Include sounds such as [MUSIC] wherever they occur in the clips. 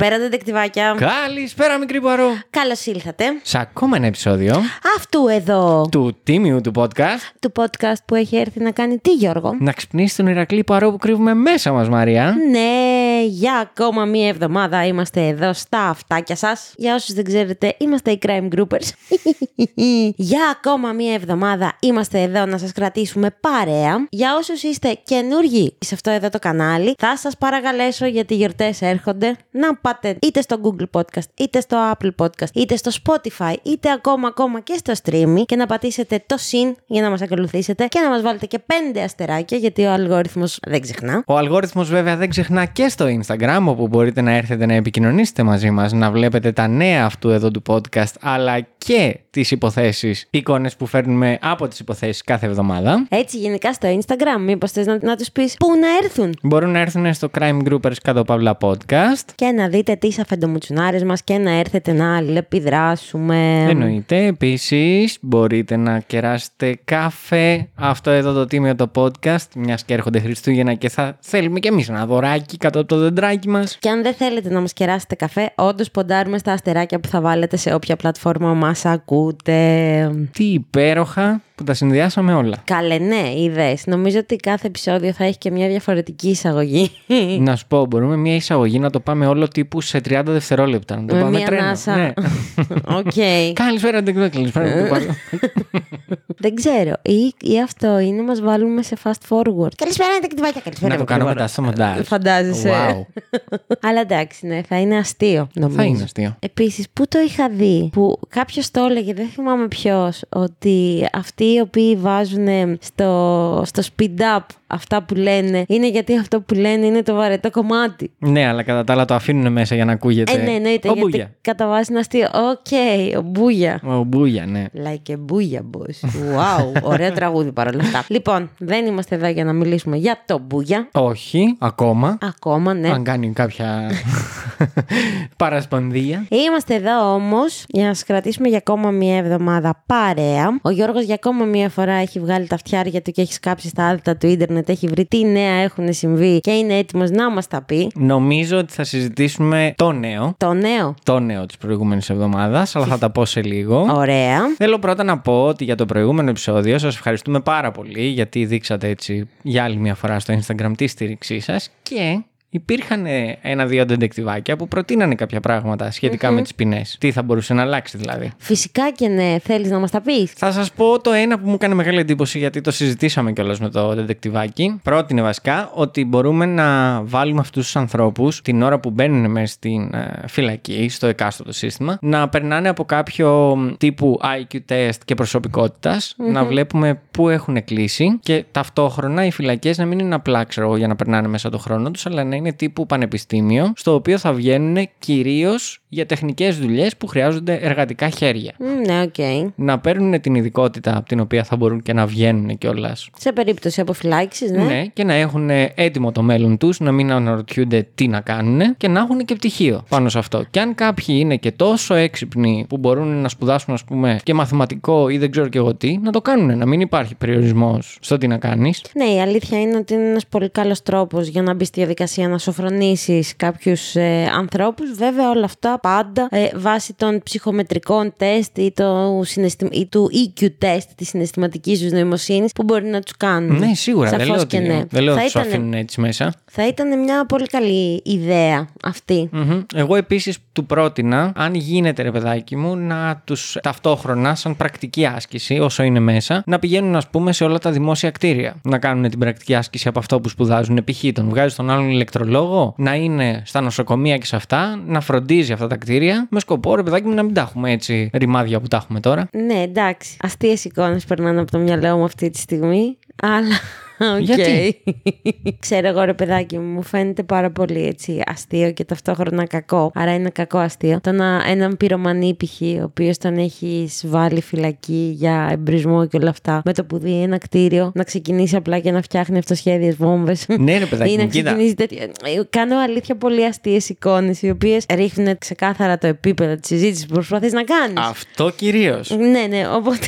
Καλησπέρα, δεντεκτιβάκια. Καλησπέρα, μικρή Παρό. Καλώς ήλθατε. Σε ακόμα ένα επεισόδιο Αυτού εδώ του τίμιου του podcast. του podcast που έχει έρθει να κάνει τι, Γιώργο; Να ξυπνήσει τον Ηρακλή Παρό που κρύβουμε μέσα μας, Μαρία. Ναι, για ακόμα μία εβδομάδα είμαστε εδώ στα αυτάκια σας. Για όσους δεν ξέρετε, είμαστε οι crime groupers. [LAUGHS] για ακόμα μία εβδομάδα είμαστε εδώ να σας κρατήσουμε παρέα. Για όσους είστε καινούργοι σε αυτό εδώ το κανάλι, θα σας παρακαλέσω γιατί οι γιορτές έρχονται να πάτε είτε στο Google Podcast, είτε στο Apple Podcast, είτε στο Spotify, είτε ακόμα ακόμα και στο streaming και να πατήσετε το συν για να μας ακολουθήσετε και να μας βάλετε και πέντε αστεράκια γιατί ο αλγόριθμος δεν ξεχνά. Ο αλγόριθμος βέβαια δεν ξεχνά και στο Instagram όπου μπορείτε να έρθετε να επικοινωνήσετε μαζί μας, να βλέπετε τα νέα αυτού εδώ του podcast αλλά και τις υποθέσεις, εικόνες που φέρνουμε από τις υποθέσεις κάθε εβδομάδα. Έτσι, γενικά στο Instagram, μήπως θες να, να τους πεις πού να έρθουν; Μπορούν να έρθουν στο Crime Groupers κάτω παύλα podcast. Και να δείτε τις αφεντομουτσουνάρες μας και να έρθετε να αλληλεπιδράσουμε. Εννοείται. Επίσης, μπορείτε να κεράσετε κάφε αυτό εδώ το τίμιο το podcast, μιας και έρχονται Χριστούγεννα και θα θέλουμε κι εμείς ένα δωράκι κάτω από το δεντράκι μας. Και αν δεν θέλετε να μας κεράσετε καφέ, όντως ποντάρουμε στα αστεράκια που θα βάλετε σε όποια πλατφόρμα μας ακούτε. Τι υπέροχα που τα συνδυάσαμε όλα. Καλέ, ναι, είδες. Νομίζω ότι κάθε επεισόδιο θα έχει και μια διαφορετική εισαγωγή. [LAUGHS] να σου πω, μπορούμε μια εισαγωγή να το πάμε όλο τύπου σε 30 δευτερόλεπτα. Να το Με πάμε μια τρένο. ανάσα. Ναι. [LAUGHS] Οκ. Καλησπέρα, δεν ξέρω, καλησπέρα. δεν το πάρω. [LAUGHS] δεν ξέρω. Ή, ή αυτό είναι να μας βάλουμε σε fast forward. Καλησπέρα, είναι τα Καλησπέρα. να το κάνω μετά στο μοντάζ. Φαντάζεσαι. Wow. Αλλά εντάξει, ναι, θα είναι αστείο. Νομίζω. Θα είναι αστείο. Επίσης, πού το είχα δει, που κάποιος το έλεγε, δεν θυμάμαι ποιος, ότι αυτοί οι οποίοι βάζουν στο, στο speed up αυτά που λένε, είναι γιατί αυτό που λένε είναι το βαρετό κομμάτι. Ναι, αλλά κατά τα άλλα το αφήνουν μέσα για να ακούγεται. Ε, ναι, εννοείται. Ο γιατί Μπούγια. κατά βάση είναι αστείο. Οκ, ο Μπούγια. Ο Μπούγια, ναι. Like a Μπούγια, boss. Wow, ωραίο τραγούδι παρόλα αυτά. λοιπόν, δεν είμαστε εδώ για να μιλήσουμε για το Μπούγια. Όχι, ακόμα. Ακόμα, ναι. Αν κάνει κάποια [LAUGHS] παρασπονδία. Είμαστε εδώ όμως για να σας κρατήσουμε για ακόμα μία εβδομάδα παρέα. Ο Γιώργος για ακόμα μία φορά έχει βγάλει τα φτιάρια του και έχεις σκάψει στα άλτα του ίντερνετ, έχει βρει τι νέα έχουν συμβεί και είναι έτοιμος να μας τα πει. Νομίζω ότι θα συζητήσουμε το νέο. Το νέο. Το νέο της προηγούμενης εβδομάδας, αλλά θα τα πω σε λίγο. Ωραία. Θέλω πρώτα να πω ότι για το προηγούμενο επεισόδιο σας ευχαριστούμε πάρα πολύ γιατί δείξατε έτσι για άλλη μια φορά στο Instagram τη στήριξή σας και υπήρχαν ε, ένα-δύο ντεντεκτιβάκια που προτείνανε κάποια πράγματα σχετικά με τις ποινές. Τι θα μπορούσε να αλλάξει δηλαδή. Φυσικά και ναι, θέλεις να μας τα πεις. Θα σας πω το ένα που μου έκανε μεγάλη εντύπωση γιατί το συζητήσαμε κιόλας με το ντεντεκτιβάκι. Πρότεινε βασικά ότι μπορούμε να βάλουμε αυτούς τους ανθρώπους την ώρα που μπαίνουν μέσα στην ε, φυλακή, στο εκάστοτε σύστημα, να περνάνε από κάποιο τύπου IQ test και προσωπικότητας, να βλέπουμε πού έχουν κλείσει και ταυτόχρονα οι φυλακές να μην είναι απλά ξέρω, εγώ, για να περνάνε μέσα το χρόνο τους, αλλά να είναι τύπου πανεπιστήμιο, στο οποίο θα βγαίνουν κυρίως για τεχνικές δουλειές που χρειάζονται εργατικά χέρια Μμ, Ναι, οκ. να παίρνουν την ειδικότητα από την οποία θα μπορούν και να βγαίνουν κιόλας. Σε περίπτωση αποφυλάξη, ναι. Ναι, και να έχουν έτοιμο το μέλλον τους, να μην αναρωτιούνται τι να κάνουν και να έχουν και πτυχίο πάνω σε αυτό. Και αν κάποιοι είναι και τόσο έξυπνοι που μπορούν να σπουδάσουν, ας πούμε, και μαθηματικό ή δεν ξέρω και εγώ τι, να το κάνουν. Να μην υπάρχει περιορισμός στο τι να κάνεις. Ναι, η αλήθεια είναι ότι είναι ένας πολύ καλός τρόπος για να μπεις στη διαδικασία να σοφρονήσεις κάποιους ε, ανθρώπους. Βέβαια, όλα αυτά πάντα ε, βάσει των ψυχομετρικών τεστ ή, το συναισθη... ή του EQ τεστ της συναισθηματικής τους νοημοσύνης που μπορεί να τους κάνουν. Ναι, σίγουρα. Δεν Σαφώς λέω και ότι ναι. δεν λέω Θα ότι σου ήτανε- αφήνουν έτσι μέσα. Θα ήταν μια πολύ καλή ιδέα αυτή. Μμμ. Εγώ επίσης του πρότεινα, αν γίνεται ρε παιδάκι μου, να τους ταυτόχρονα, σαν πρακτική άσκηση, όσο είναι μέσα, να πηγαίνουν, ας πούμε, σε όλα τα δημόσια κτίρια. Να κάνουν την πρακτική άσκηση από αυτό που σπουδάζουν. Π.χ. τον βγάζει τον άλλον ηλεκτρολόγο, να είναι στα νοσοκομεία και σε αυτά, να φροντίζει αυτά τα κτίρια, με σκοπό ρε παιδάκι μου να μην τα έχουμε έτσι ρημάδια που τα έχουμε τώρα. Ναι, εντάξει. Αστείες εικόνες περνάνε από το μυαλό μου αυτή τη στιγμή. Αλλά. [LAUGHS] οκ. Γιατί; Ξέρω εγώ ρε παιδάκι μου, μου φαίνεται πάρα πολύ έτσι αστείο και ταυτόχρονα κακό. Άρα είναι κακό αστείο. Το να έναν πυρομανή π.χ. ο οποίος τον έχει βάλει φυλακή για εμπρισμό και όλα αυτά, με το που δει ένα κτίριο να ξεκινήσει απλά και να φτιάχνει αυτοσχέδιες βόμβες. Ναι, ρε παιδάκι Ή να μου, κοίτα. ξεκινήσει τέτοια. Ε, Κάνω αλήθεια πολύ αστείες εικόνες, οι οποίες ρίχνουν ξεκάθαρα το επίπεδο της συζήτησης που προσπαθείς να κάνεις. Αυτό κυρίως. Ναι, ναι, οπότε.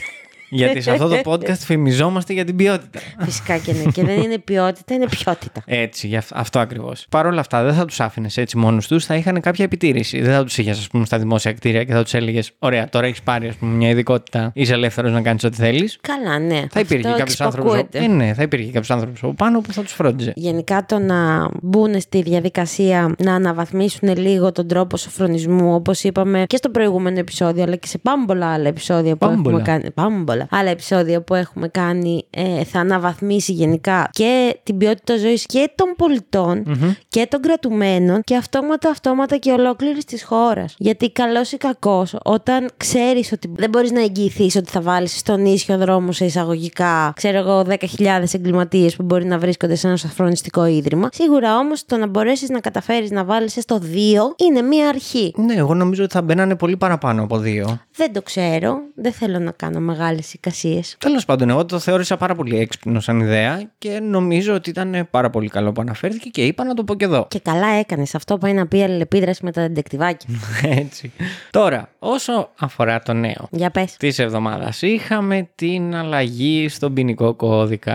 Γιατί σε αυτό το [LAUGHS] podcast φημιζόμαστε για την ποιότητα. Φυσικά και ναι. Και δεν είναι ποιότητα, είναι ποιότητα. Έτσι, γι' αυτό, αυτό ακριβώς. Παρ' όλα αυτά, δεν θα τους άφηνες έτσι μόνο τους, θα είχαν κάποια επιτήρηση. Δεν θα τους είχες, ας πούμε, στα δημόσια κτίρια και θα τους έλεγες: Ωραία, τώρα έχεις πάρει ας πούμε, μια ειδικότητα, είσαι ελεύθερος να κάνεις ό,τι θέλεις. Καλά, ναι. Θα υπήρχε Αυτό κάποιο άνθρωπος. εξυπακούεται. Ε, ναι, θα υπήρχε κάποιος άνθρωπος από πάνω που θα τους φρόντιζε. Γενικά το να μπουν στη διαδικασία να αναβαθμίσουν λίγο τον τρόπο σοφρονισμού, όπως είπαμε και στο προηγούμενο επεισόδιο, αλλά και σε πάμπολα άλλα επεισόδια που Πάμπολα. έχουμε κάνει. Πάμπολα. Άλλα επεισόδια που έχουμε κάνει, ε, θα αναβαθμίσει γενικά και την ποιότητα ζωής και των πολιτων και των κρατουμένων και αυτόματα, αυτόματα και ολόκληρης της χώρας. Γιατί καλός ή κακός, όταν ξέρεις ότι δεν μπορείς να εγγυηθείς ότι θα βάλεις στον ίσιο δρόμο σε εισαγωγικά, ξέρω εγώ, 10.000 εγκληματίες που μπορεί να βρίσκονται σε ένα σοφρονιστικό ίδρυμα. Σίγουρα όμως το να μπορέσεις να καταφέρεις να βάλεις στο 2 είναι μία αρχή. Ναι, εγώ νομίζω ότι θα μπαίνανε πολύ παραπάνω από δύο. Δεν το ξέρω. Δεν θέλω να κάνω μεγάλες εικασίες. Τέλος πάντων, εγώ το θεώρησα πάρα πολύ έξυπνο σαν ιδέα και νομίζω ότι ήταν πάρα πολύ καλό που αναφέρθηκε και είπα να το πω και εδώ. Και καλά έκανες. Αυτό πάει να πει αλληλεπίδραση με τα δεντεκτιβάκια. [LAUGHS] Έτσι. Τώρα, όσο αφορά το νέο. Για πες. Της εβδομάδας είχαμε την αλλαγή στον ποινικό κώδικα.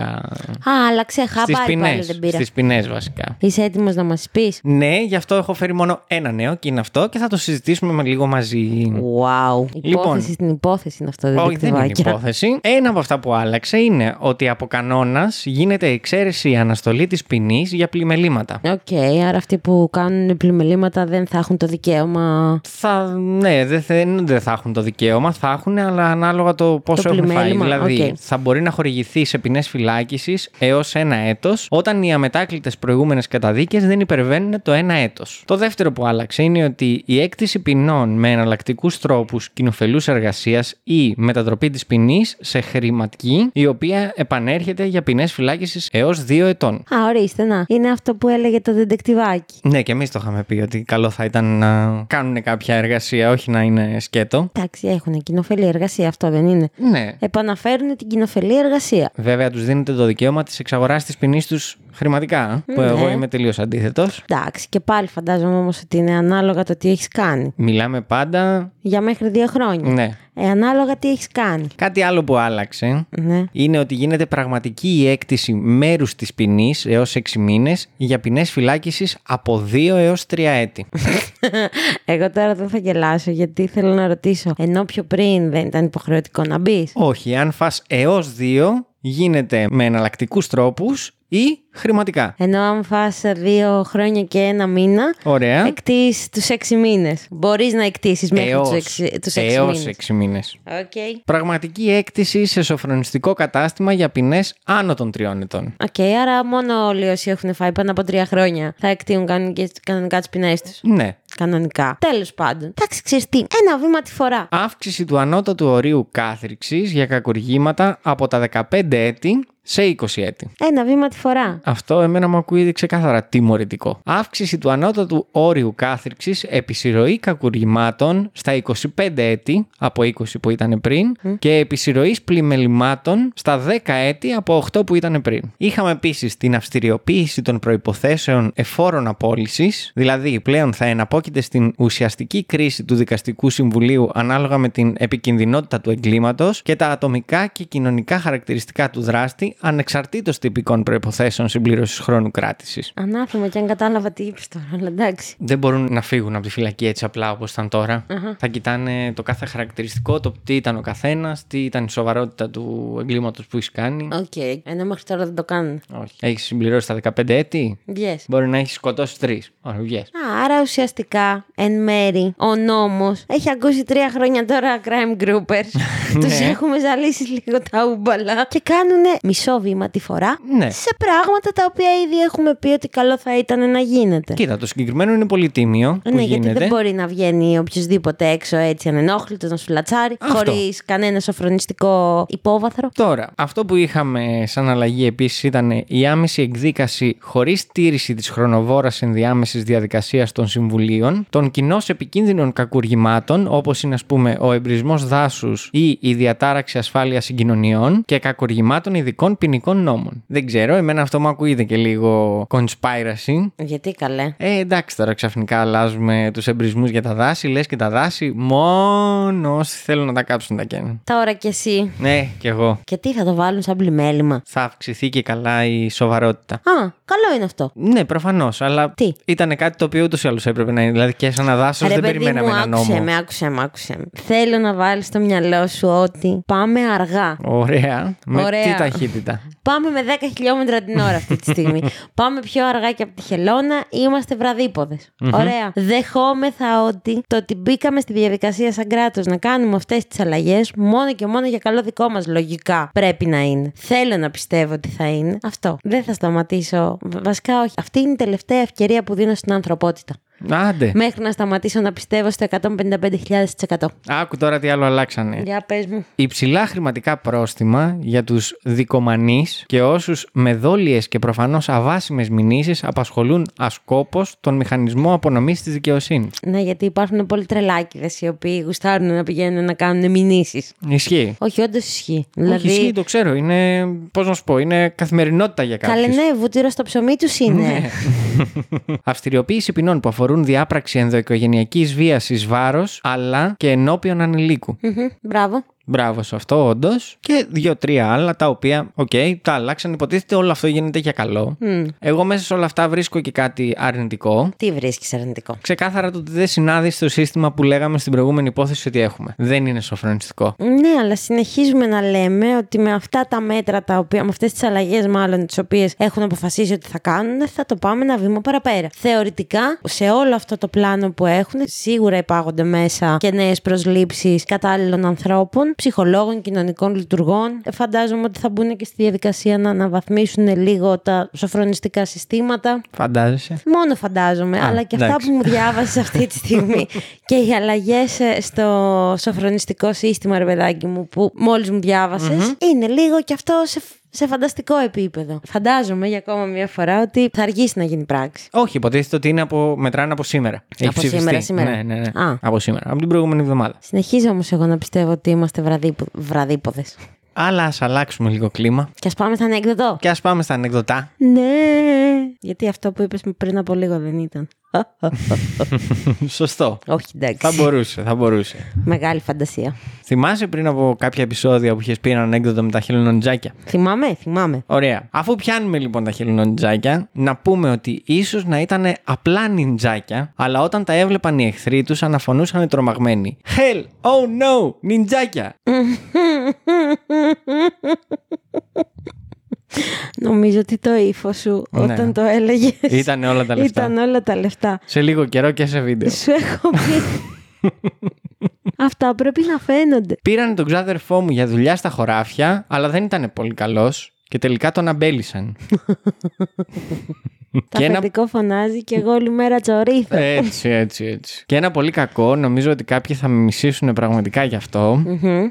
Α, άλλαξε. Χαμπάρι πάλι δεν πήρα. Στις ποινές βασικά. Είσαι έτοιμος να μας πεις; Ναι, γι' αυτό έχω φέρει μόνο ένα νέο και είναι αυτό και θα το συζητήσουμε με λίγο μαζί. Wow. Λοιπόν. Υπόθεση στην υπόθεση είναι αυτό. Όχι, δεν είναι δεντεκτιβάκια. Υπόθεση. Ένα από αυτά που άλλαξε είναι ότι από κανόνας γίνεται εξαίρεση η αναστολή της ποινής για πλημελήματα. Οκ, άρα αυτοί που κάνουν πλημμελήματα δεν θα έχουν το δικαίωμα. Θα, ναι, δεν θα, δεν θα έχουν το δικαίωμα, θα έχουν, αλλά ανάλογα το πόσο έχουν φάει. πλημμέλημα, Δηλαδή, οκ. θα μπορεί να χορηγηθεί σε ποινές φυλάκισης έως ένα έτος, όταν οι αμετάκλητες προηγούμενες καταδίκες δεν υπερβαίνουν το ένα έτος. Το δεύτερο που άλλαξε είναι ότι η έκτιση ποινών με εναλλακτικούς τρόπους κοινοφελούς εργασίας ή μετατροπή της ποινής σε χρηματική, η οποία επανέρχεται για ποινές φυλάκισης έως δύο ετών. Α, ορίστε να. Είναι αυτό που έλεγε το δεντεκτιβάκι. Ναι, και εμείς το είχαμε πει ότι καλό θα ήταν να κάνουν κάποια εργασία, όχι να είναι σκέτο. Εντάξει, έχουν κοινοφελή εργασία, αυτό δεν είναι. Ναι. Επαναφέρουν την κοινοφελή εργασία. Βέβαια, τους δίνεται το δικαίωμα της εξαγοράς της ποινής τους χρηματικά. Που Ναι. εγώ είμαι τελείως αντίθετος. Εντάξει, και πάλι φαντάζομαι όμως ότι είναι ανάλογα το τι έχεις κάνει. Μιλάμε πάντα. Για μέχρι δύο χρόνια. Ναι. Ε, ανάλογα τι έχεις κάνει. Κάτι άλλο που άλλαξε Ναι. είναι ότι γίνεται πραγματική η έκτιση μέρους της ποινής έως 6 μήνες για ποινές φυλάκισης από 2 έως 3 έτη. [LAUGHS] Εγώ τώρα δεν θα γελάσω γιατί θέλω να ρωτήσω. Ενώ πιο πριν δεν ήταν υποχρεωτικό να μπεις; Όχι, αν φας έως 2, γίνεται με εναλλακτικούς τρόπους ή χρηματικά. Ενώ αν φας δύο χρόνια και ένα μήνα, Ωραία. εκτίεις τους έξι μήνες. Μπορείς να εκτίσεις μέχρι Έως, τους έξι, τους έξι έως μήνες. έξι μήνες. Οκ. Πραγματική έκτιση σε σωφρονιστικό κατάστημα για ποινές άνω των τριών ετών. Οκ, άρα μόνο όλοι όσοι έχουν φάει πάνω από τρία χρόνια θα εκτίουν κανονικές- κανονικά τις ποινές τους. Ναι. Κανονικά. Τέλος πάντων. Εντάξει, ξέρεις τι. Ένα βήμα τη φορά. Αύξηση του ανώτατου ορίου κάθειρξης για κακουργήματα από τα 15 έτη σε 20 έτη. Ένα βήμα τη φορά. Αυτό εμένα μου ακούγεται ξεκάθαρα τιμωρητικό. Αύξηση του ανώτατου όριου κάθειρξης επί συρροή κακουργημάτων στα 25 έτη από 20 που ήταν πριν και επί συρροής πλημελημάτων στα 10 έτη από 8 που ήταν πριν. Είχαμε επίσης την αυστηριοποίηση των προϋποθέσεων εφόρων απόλυσης, δηλαδή πλέον θα εναπόκειται στην ουσιαστική κρίση του Δικαστικού Συμβουλίου ανάλογα με την επικινδυνότητα του εγκλήματος και τα ατομικά και κοινωνικά χαρακτηριστικά του δράστη ανεξαρτήτως τυπικών προποθέσεων συμπλήρωσης χρόνου κράτησης. Ανάθεμα και αν κατάλαβα τι είπες τώρα, αλλά εντάξει. Δεν μπορούν να φύγουν από τη φυλακή έτσι απλά όπως ήταν τώρα. Αχα. Θα κοιτάνε το κάθε χαρακτηριστικό, το τι ήταν ο καθένας, τι ήταν η σοβαρότητα του εγκλήματος που έχεις κάνει. Οκ. Ενώ μέχρι τώρα δεν το κάνουν. Όχι. Έχεις συμπληρώσει τα 15 έτη; Yes. Μπορεί να έχεις σκοτώσει τρεις. Όχι, βγες. Α, άρα ουσιαστικά εν μέρει ο νόμος έχει ακούσει τρία χρόνια τώρα crime groupers. [LAUGHS] Τους Ναι. έχουμε ζαλίσει λίγο τα ούμπαλα και κάνουν μισό βήμα τη φορά Ναι. σε πράγματα τα οποία ήδη έχουμε πει ότι καλό θα ήταν να γίνεται. Κοίτα, το συγκεκριμένο είναι πολύ τίμιο. Που ναι, γίνεται. γιατί δεν μπορεί να βγαίνει οποιοδήποτε έξω έτσι ανενόχλητος να σου λατσάρει, Αυτό. χωρίς κανένα σοφρονιστικό υπόβαθρο. Τώρα, αυτό που είχαμε σαν αλλαγή επίσης ήταν η άμεση εκδίκαση χωρίς στήριξη της χρονοβόρας ενδιάμεσης διαδικασίας των συμβουλίων, των κοινώς επικίνδυνων κακουργημάτων, όπως είναι ας πούμε ο εμπρισμός δάσους ή η διατάραξη ασφάλειας συγκοινωνιών και κακουργημάτων ειδικών ποινικών νόμων. Δεν ξέρω, εμένα αυτό μου ακούγεται και λίγο conspiracy. Γιατί καλέ. Ε, εντάξει τώρα ξαφνικά αλλάζουμε τους εμπρισμούς για τα δάση, λες και τα δάση μόνο όσοι θέλουν να τα κάψουν τα καίνουν. Τώρα κι εσύ. Ναι, κι εγώ. Και τι θα το βάλουν σαν πλημέλημα; Θα αυξηθεί και καλά η σοβαρότητα. Α, καλό είναι αυτό. Ναι, προφανώς, αλλά Τι; ήταν κάτι το οποίο ούτως ή άλλως έπρεπε να είναι. Δηλαδή και σε ένα δάσο Ρε δεν παιδί περιμέναμε μου, ένα άκουσε νόμο. με, άκουσε με, άκουσε με. Θέλω να βάλεις στο μυαλό σου ότι πάμε αργά. Ωραία. Με Ωραία. τι ταχύτητα. Πάμε με 10 χιλιόμετρα την ώρα αυτή τη στιγμή. [LAUGHS] Πάμε πιο αργά και από τη χελώνα. Είμαστε βραδίποδες. Ωραία. Δεχόμεθα ότι το ότι μπήκαμε στη διαδικασία σαν κράτος να κάνουμε αυτές τις αλλαγές μόνο και μόνο για καλό δικό μας λογικά πρέπει να είναι. Θέλω να πιστεύω ότι θα είναι. Αυτό. Δεν θα σταματήσω. Β- Βασικά όχι. Αυτή είναι η τελευταία ευκαιρία που δίνω στην ανθρωπότητα. Άντε. Μέχρι να σταματήσω να πιστεύω στο 155.000%. Άκου τώρα τι άλλο αλλάξανε. Για πες μου. Υψηλά χρηματικά πρόστιμα για τους δικομανείς και όσους με δόλιες και προφανώς αβάσιμες μηνύσεις απασχολούν ασκόπως τον μηχανισμό απονομής της δικαιοσύνης. Ναι, γιατί υπάρχουν πολλοί τρελάκιδες οι οποίοι γουστάρουν να πηγαίνουν να κάνουν μηνύσεις. Ισχύει. Όχι, όντως ισχύει. Όχι, ισχύει, το ξέρω. Είναι, πώς να σου πω, είναι καθημερινότητα για κάποιους. Καλέ, ναι, βούτυρο στο ψωμί τους είναι. Ναι. [LAUGHS] Αυστηριοποίηση ποινών που αφορούν διάπραξη ενδοοικογενειακής βίας εις βάρος, αλλά και ενώπιον ανηλίκου. Μμμ, Μπράβο. Μπράβο σε αυτό, όντως. Και δύο-τρία άλλα τα οποία, οκ, τα αλλάξαν. Υποτίθεται όλο αυτό γίνεται για καλό. Μμ. Εγώ μέσα σε όλα αυτά βρίσκω και κάτι αρνητικό. Τι βρίσκεις αρνητικό; Ξεκάθαρα το ότι δεν συνάδει στο σύστημα που λέγαμε στην προηγούμενη υπόθεση ότι έχουμε. Δεν είναι σωφρονιστικό. Ναι, αλλά συνεχίζουμε να λέμε ότι με αυτά τα μέτρα, τα οποία, με αυτές τις αλλαγές μάλλον, τις οποίες έχουν αποφασίσει ότι θα κάνουν, θα το πάμε ένα βήμα παραπέρα. Θεωρητικά, σε όλο αυτό το πλάνο που έχουν, σίγουρα υπάγονται μέσα και νέες προσλήψεις κατάλληλων ανθρώπων, ψυχολόγων, κοινωνικών λειτουργών. Ε, Φαντάζομαι ότι θα μπουν και στη διαδικασία να αναβαθμίσουν λίγο τα σοφρονιστικά συστήματα. Φαντάζεσαι; Μόνο φαντάζομαι, Α, αλλά και αυτά εντάξει. που μου διάβασες αυτή τη στιγμή [LAUGHS] και οι αλλαγές στο σοφρονιστικό σύστημα, ρε παιδάκι μου, που μόλις μου διαβασες είναι λίγο και αυτό σε, σε φανταστικό επίπεδο. Φαντάζομαι για ακόμα μια φορά ότι θα αργήσει να γίνει πράξη. Όχι, υποτίθεται ότι είναι από, μετράνε από σήμερα. Έχει Από ψηφιστεί. σήμερα, σήμερα. Ναι, ναι, ναι. Α. Από σήμερα. Από την προηγούμενη εβδομάδα. Συνεχίζω όμως εγώ να πιστεύω ότι είμαστε βραδίπο, βραδίποδες. Αλλά ας αλλάξουμε λίγο κλίμα. Και ας πάμε στα ανέκδοτο. Και ας πάμε στα ανεκδοτά. Ναι. Γιατί αυτό που είπες πριν από λίγο δεν ήταν. [LAUGHS] Σωστό. Όχι, εντάξει. Θα μπορούσε, θα μπορούσε. Μεγάλη φαντασία. Θυμάσαι πριν από κάποια επεισόδια που είχες πει ένα ανέκδοτο με τα χελονοντζάκια. Θυμάμαι, θυμάμαι. Ωραία. Αφού πιάνουμε λοιπόν τα χελονοντζάκια, να πούμε ότι ίσως να ήταν απλά νιντζάκια, αλλά όταν τα έβλεπαν οι εχθροί τους αναφωνούσαν τρομαγμένοι. Hell, oh no, νιντζάκια. [LAUGHS] Νομίζω ότι το ύφος σου Ναι. όταν το έλεγες. Ήταν όλα τα λεφτά. Ήταν όλα τα λεφτά. Σε λίγο καιρό και σε βίντεο. Σου έχω πει. [LAUGHS] Αυτά πρέπει να φαίνονται. Πήραν τον ξάδερφό μου για δουλειά στα χωράφια, αλλά δεν ήταν πολύ καλός και τελικά τον αμπέλησαν. [LAUGHS] Τα αφεντικό φωνάζει και εγώ όλη μέρα τσορίθα. έτσι, έτσι, έτσι. Και ένα πολύ κακό, νομίζω ότι κάποιοι θα με μισήσουν πραγματικά γι' αυτό.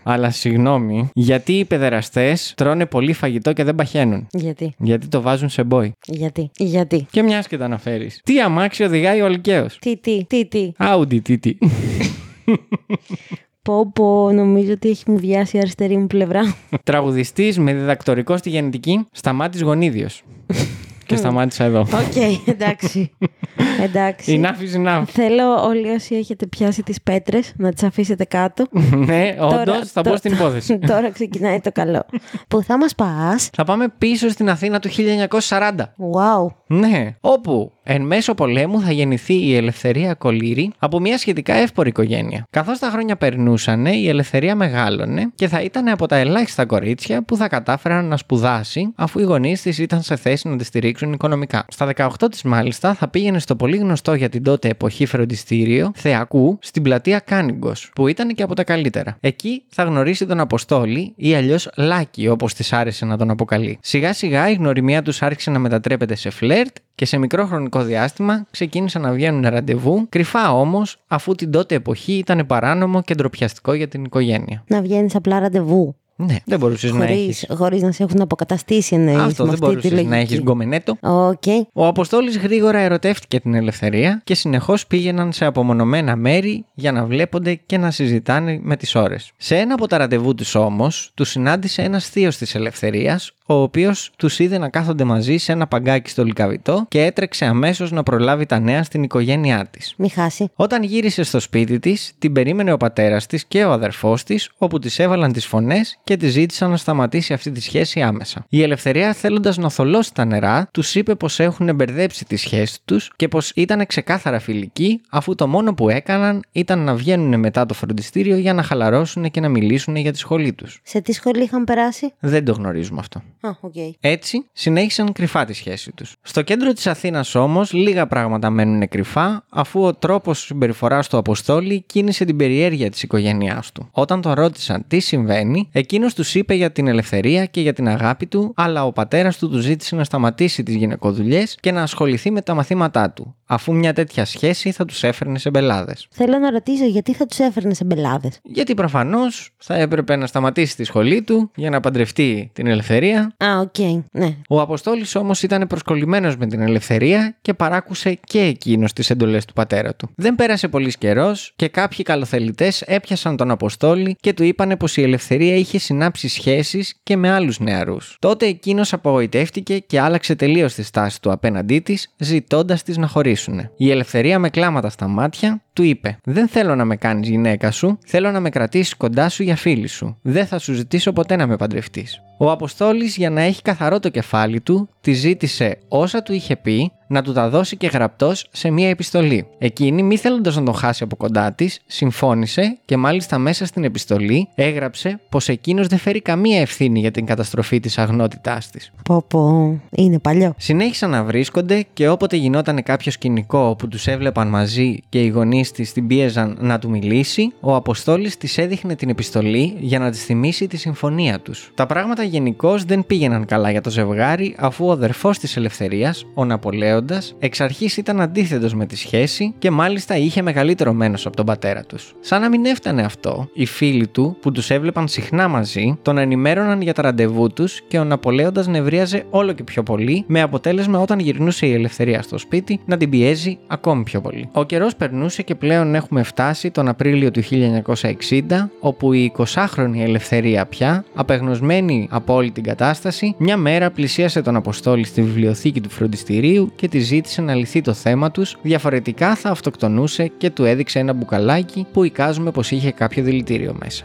Αλλά συγγνώμη, γιατί οι παιδεραστές τρώνε πολύ φαγητό και δεν παχαίνουν; Γιατί, Γιατί το βάζουν σε μπόι. γιατί, γιατί; Και μιας και τα αναφέρεις. Τι αμάξι οδηγάει ο Αλκαίος; Τι, τι, τι, τι; Άουντι, τι, τι. Πω, πω, νομίζω ότι έχει μου βιάσει η αριστερή μου πλευρά. Τραγουδιστής με διδακτορικό στη γενετική, σταμάτης γονίδιος. Και σταμάτησα εδώ. Οκ, εντάξει. [LAUGHS] εντάξει. Enough is enough. Θέλω όλοι όσοι έχετε πιάσει τις πέτρες να τις αφήσετε κάτω. [LAUGHS] ναι, όντως Τώρα- θα το- πω στην υπόθεση. [LAUGHS] Τώρα ξεκινάει το καλό. Πού θα μας πας; θα πάμε πίσω στην Αθήνα του 1940. Wow. Ναι, όπου εν μέσω πολέμου θα γεννηθεί η Ελευθερία Κακολύρη από μια σχετικά εύπορη οικογένεια. Καθώς τα χρόνια περνούσαν, η Ελευθερία μεγάλωνε και θα ήταν από τα ελάχιστα κορίτσια που θα κατάφεραν να σπουδάσει, αφού οι γονείς της ήταν σε θέση να τη στηρίξουν οικονομικά. Στα 18 της, μάλιστα, θα πήγαινε στο πολύ γνωστό για την τότε εποχή φροντιστήριο Θεακού στην πλατεία Κάνιγγος, που ήταν και από τα καλύτερα. Εκεί θα γνωρίσει τον Αποστόλη ή αλλιώς Λάκη, όπως της άρεσε να τον αποκαλεί. Σιγά σιγά η γνωριμία τους άρχισε να μετατρέπεται σε φλερτ και σε μικρό χρονικό διάστημα ξεκίνησαν να βγαίνουν ραντεβού, κρυφά όμως, αφού την τότε εποχή ήταν παράνομο και ντροπιαστικό για την οικογένεια. Να βγαίνεις απλά ραντεβού. Ναι, δεν μπορούσες να έχεις. Χωρίς, χωρίς να σε έχουν αποκαταστήσει εννοείς Αυτό με δεν αυτή τη μπορούσες να λογική. έχεις γκομενέτο. Οκ. Ο Αποστόλης γρήγορα ερωτεύτηκε την Ελευθερία και συνεχώς πήγαιναν σε απομονωμένα μέρη για να βλέπονται και να συζητάνε με τις ώρες. Σε ένα από τα ραντεβού τους όμως, τους συνάντησε ένας θείος της Ελευθερίας, ο οποίος τους είδε να κάθονται μαζί σε ένα παγκάκι στο Λυκαβηττό και έτρεξε αμέσως να προλάβει τα νέα στην οικογένειά της. Μη χάσει. Όταν γύρισε στο σπίτι της, την περίμενε ο πατέρας της και ο αδερφός της, όπου της έβαλαν τις φωνές και τη ζήτησαν να σταματήσει αυτή τη σχέση άμεσα. Η Ελευθερία, θέλοντας να θολώσει τα νερά, τους είπε πως έχουν μπερδέψει τη σχέση τους και πως ήταν ξεκάθαρα φιλικοί, αφού το μόνο που έκαναν ήταν να βγαίνουν μετά το φροντιστήριο για να χαλαρώσουν και να μιλήσουν για τη σχολή τους. Σε τι σχολή είχαν περάσει; Δεν το γνωρίζουμε αυτό. Α, οκ. Έτσι, συνέχισαν κρυφά τη σχέση τους. Στο κέντρο της Αθήνας όμως, λίγα πράγματα μένουν κρυφά, αφού ο τρόπος συμπεριφοράς του Αποστόλη κίνησε την περιέργεια της οικογένειάς του. Όταν τον ρώτησαν τι συμβαίνει, εκείνος τους είπε για την Ελευθερία και για την αγάπη του, αλλά ο πατέρας του του ζήτησε να σταματήσει τις γυναικοδουλειές και να ασχοληθεί με τα μαθήματά του, αφού μια τέτοια σχέση θα τους έφερνε σε μπελάδες. Θέλω να ρωτήσω γιατί θα τους έφερνε σε μπελάδες; Γιατί προφανώς θα έπρεπε να σταματήσει τη σχολή του για να παντρευτεί την Ελευθερία Α, οκ. Ναι. Ο Αποστόλης όμως ήταν προσκολλημένος με την Ελευθερία και παράκουσε και εκείνος τις εντολές του πατέρα του. Δεν πέρασε πολύς καιρός και κάποιοι καλοθελητές έπιασαν τον Αποστόλη και του είπανε πως η Ελευθερία είχε συνάψει σχέσεις και με άλλους νεαρούς. Τότε εκείνος απογοητεύτηκε και άλλαξε τελείως τη στάση του απέναντί της, ζητώντας της να χωρίσουν. Η Ελευθερία με κλάματα στα μάτια του είπε: Δεν θέλω να με κάνεις γυναίκα σου, θέλω να με κρατήσεις κοντά σου για φίλη σου. Δεν θα σου ζητήσω ποτέ να με παντρευτείς. Ο Αποστόλης για να έχει καθαρό το κεφάλι του, τη ζήτησε όσα του είχε πει να του τα δώσει και γραπτός σε μία επιστολή. Εκείνη, μη θέλοντας να τον χάσει από κοντά της, συμφώνησε και μάλιστα μέσα στην επιστολή έγραψε πως εκείνος δεν φέρει καμία ευθύνη για την καταστροφή της αγνότητάς της. Πω πω. Είναι παλιό. Συνέχισαν να βρίσκονται και όποτε γινόταν κάποιο σκηνικό όπου τους έβλεπαν μαζί και οι γονείς της την πίεζαν να του μιλήσει, ο Αποστόλης της έδειχνε την επιστολή για να της θυμίσει τη συμφωνία τους. Τα πράγματα γενικώς δεν πήγαιναν καλά για το ζευγάρι, αφού ο αδερφός της Ελευθερίας, ο Ναπολέοντα, εξ αρχής ήταν αντίθετος με τη σχέση και μάλιστα είχε μεγαλύτερο μένος από τον πατέρα τους. Σαν να μην έφτανε αυτό, οι φίλοι του που τους έβλεπαν συχνά μαζί τον ενημέρωναν για τα ραντεβού τους και ο Ναπολέοντας νευρίαζε όλο και πιο πολύ, με αποτέλεσμα όταν γυρνούσε η Ελευθερία στο σπίτι να την πιέζει ακόμη πιο πολύ. Ο καιρός περνούσε και πλέον έχουμε φτάσει τον Απρίλιο του 1960, όπου η 20χρονη Ελευθερία πια, απεγνωσμένη από όλη την κατάσταση, μια μέρα πλησίασε τον Αποστόλη στη βιβλιοθήκη του φροντιστηρίου και τη ζήτησε να λυθεί το θέμα τους, διαφορετικά θα αυτοκτονούσε και του έδειξε ένα μπουκαλάκι που εικάζουμε πως είχε κάποιο δηλητήριο μέσα.